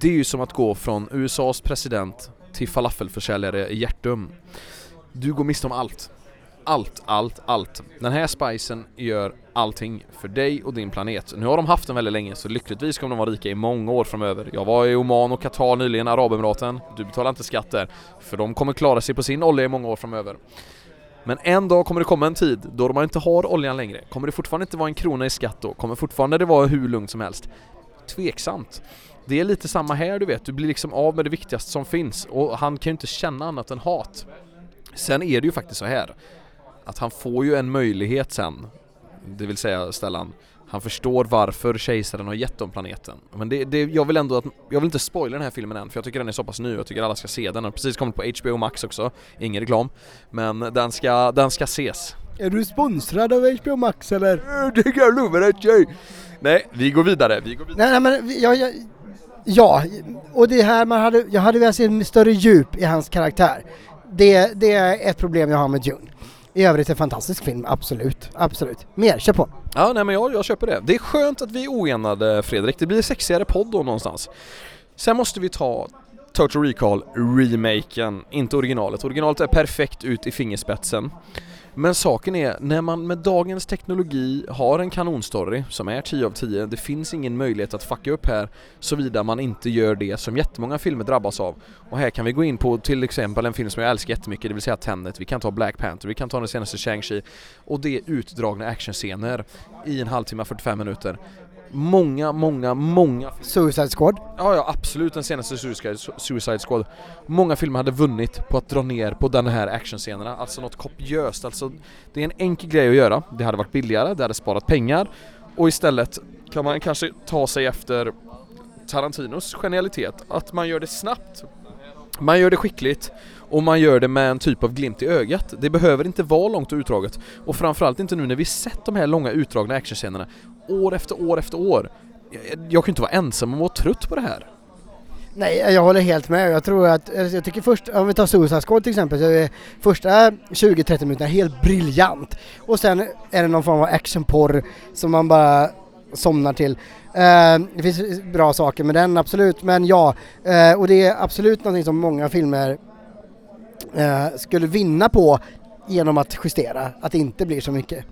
Speaker 3: Det är ju som att gå från USAs president till falafelförsäljare i Hjärtum. Du går miste om allt. Allt, allt, allt. Den här spicen gör allting för dig och din planet. Nu har de haft den väldigt länge så lyckligtvis kommer de vara rika i många år framöver. Jag var i Oman och Qatar nyligen, Arabemiraten. Du betalar inte skatt där. För de kommer klara sig på sin olja i många år framöver. Men en dag kommer det komma en tid då man inte har oljan längre. Kommer det fortfarande inte vara en krona i skatt då? Kommer fortfarande det vara hur lugnt som helst? Tveksamt. Det är lite samma här du vet, du blir liksom av med det viktigaste som finns och han kan ju inte känna annat än hat. Sen är det ju faktiskt så här att han får ju en möjlighet sen, det vill säga Stellan, han förstår varför kejsaren har gett dem planeten. Men det, det, jag vill ändå att, jag vill inte spoila den här filmen än för jag tycker den är så pass ny, jag tycker alla ska se den. Den har precis kommit på HBO Max också, ingen reklam. Men den ska, den ska ses.
Speaker 1: Är du sponsrad av HBO Max eller?
Speaker 3: Det kan jag lova dig! Nej, vi går vidare, vi går vidare.
Speaker 1: Nej, nej men jag, jag, ja, och det här man hade, jag hade velat se en större djup i hans karaktär. Det, det är ett problem jag har med Dune. I övrigt en fantastisk film, absolut, absolut. Mer, kör på.
Speaker 3: Ja, nej men jag, jag köper det. Det är skönt att vi är oenade Fredrik, det blir sexigare podd då någonstans. Sen måste vi ta Total Recall remaken, inte originalet. Originalet är perfekt ut i fingerspetsen. Men saken är, när man med dagens teknologi har en kanonstory som är 10 av 10, det finns ingen möjlighet att fucka upp här såvida man inte gör det som jättemånga filmer drabbas av. Och här kan vi gå in på till exempel en film som jag älskar jättemycket, det vill säga Tenet, vi kan ta Black Panther, vi kan ta den senaste Shang-Chi och det är utdragna actionscener i en halvtimme, 45 minuter. Många, många, många
Speaker 1: Suicide Squad.
Speaker 3: Ja, ja absolut den senaste Suicide, Suicide Squad. Många filmer hade vunnit på att dra ner på den här actionscenerna, alltså något kopiöst. Alltså, det är en enkel grej att göra. Det hade varit billigare, det hade sparat pengar och istället kan man kanske ta sig efter Tarantinos genialitet, att man gör det snabbt. Man gör det skickligt och man gör det med en typ av glimt i ögat. Det behöver inte vara långt och utdraget och framförallt inte nu när vi sett de här långa utdragna actionscenerna år efter år efter år. Jag, jag kan inte vara ensam om att vara trött på det här.
Speaker 1: Nej, jag håller helt med. Jag tror att, jag tycker först, om vi tar Suicide Squad till exempel, så är första 20-30 minuterna helt briljant. Och sen är det någon form av actionporr som man bara somnar till. Uh, det finns bra saker med den, absolut, men ja. uh, och det är absolut någonting som många filmer uh, skulle vinna på genom att justera, att det inte blir så mycket.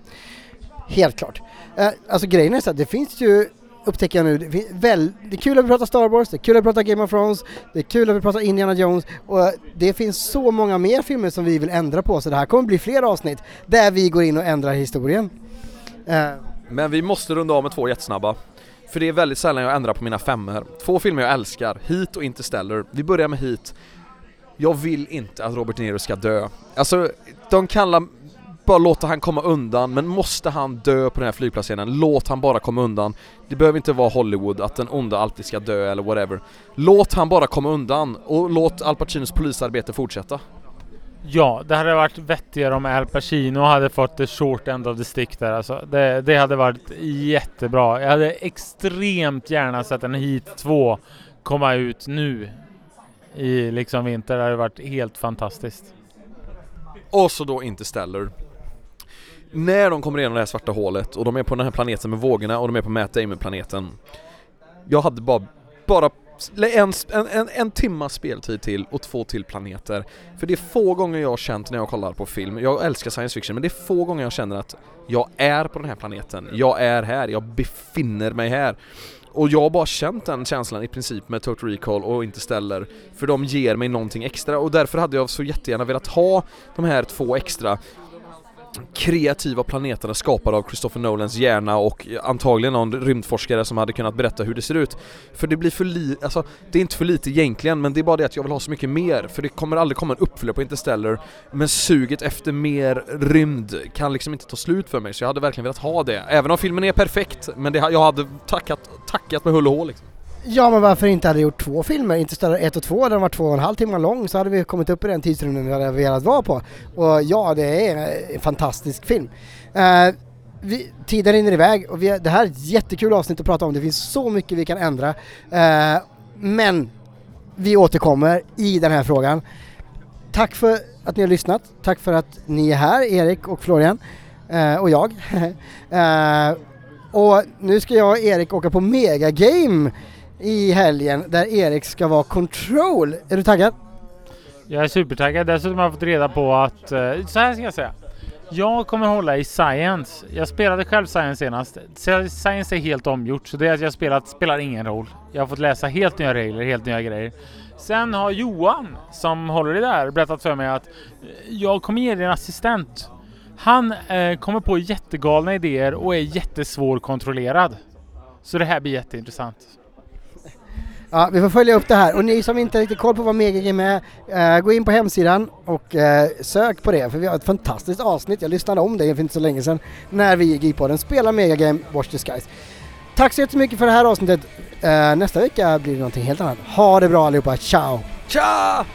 Speaker 1: Helt klart. Eh, alltså grejen är så att det finns ju upptäcker jag nu, det, väl, det är kul att vi pratar Star Wars, det är kul att vi pratar Game of Thrones, det är kul att vi pratar Indiana Jones och eh, det finns så många mer filmer som vi vill ändra på så det här kommer bli fler avsnitt där vi går in och ändrar historien. Eh,
Speaker 3: Men vi måste runda av med två jättesnabba. För det är väldigt sällan jag ändrar på mina femmor. Två filmer jag älskar, Heat och Interstellar. Vi börjar med Heat. Jag vill inte att Robert De Niro ska dö. Alltså, de kallar bara låta han komma undan, men måste han dö på den här flygplatsscenen, låt han bara komma undan. Det behöver inte vara Hollywood, att den onda alltid ska dö eller whatever. Låt han bara komma undan och låt Al Pacinos polisarbete fortsätta.
Speaker 2: Ja, det hade varit vettigare om Al Pacino hade fått the short end of the stick där alltså. Det, det hade varit jättebra. Jag hade extremt gärna sett en Heat 2 komma ut nu i liksom vinter. Det hade varit helt fantastiskt.
Speaker 3: Och så då Interstellar. När de kommer igenom det här svarta hålet och de är på den här planeten med vågorna och de är på Matt Damon-planeten. Jag hade bara, bara en, en, en, en timmas speltid till och två till planeter. För det är få gånger jag har känt när jag kollar på film, jag älskar science fiction, men det är få gånger jag känner att jag är på den här planeten, jag är här, jag befinner mig här. Och jag har bara känt den känslan i princip med Total Recall och Interstellar För de ger mig någonting extra och därför hade jag så jättegärna velat ha de här två extra kreativa planeterna skapade av Christopher Nolans hjärna och antagligen någon rymdforskare som hade kunnat berätta hur det ser ut. För det blir för lite, alltså det är inte för lite egentligen men det är bara det att jag vill ha så mycket mer för det kommer aldrig komma en uppföljare på Interstellar men suget efter mer rymd kan liksom inte ta slut för mig så jag hade verkligen velat ha det. Även om filmen är perfekt men det, jag hade tackat, tackat med hull och hår liksom.
Speaker 1: Ja men varför inte hade gjort två filmer? Inte större ett och 2, den var två och en halv timme lång så hade vi kommit upp i den tidsrymden vi hade velat vara på. Och ja, det är en fantastisk film. Uh, vi, tiden rinner iväg och vi, det här är ett jättekul avsnitt att prata om. Det finns så mycket vi kan ändra. Uh, men vi återkommer i den här frågan. Tack för att ni har lyssnat. Tack för att ni är här, Erik och Florian. Uh, och jag. och nu ska jag och Erik åka på Mega Game i helgen där Erik ska vara control. Är du taggad?
Speaker 2: Jag är supertaggad. Dessutom har jag fått reda på att, eh, så här ska jag säga. Jag kommer hålla i Science. Jag spelade själv Science senast. Science är helt omgjort så det att jag spelat spelar ingen roll. Jag har fått läsa helt nya regler, helt nya grejer. Sen har Johan som håller i där berättat för mig att eh, jag kommer ge dig en assistent. Han eh, kommer på jättegalna idéer och är jättesvårkontrollerad. Så det här blir jätteintressant.
Speaker 1: Ja, vi får följa upp det här och ni som inte har riktigt koll på vad Megagame är, uh, gå in på hemsidan och uh, sök på det för vi har ett fantastiskt avsnitt, jag lyssnade om det för inte så länge sedan, när vi i Geekpodden spelar Megagame Watch the Skies. Tack så jättemycket för det här avsnittet. Uh, nästa vecka blir det någonting helt annat. Ha det bra allihopa, ciao!
Speaker 3: Tja!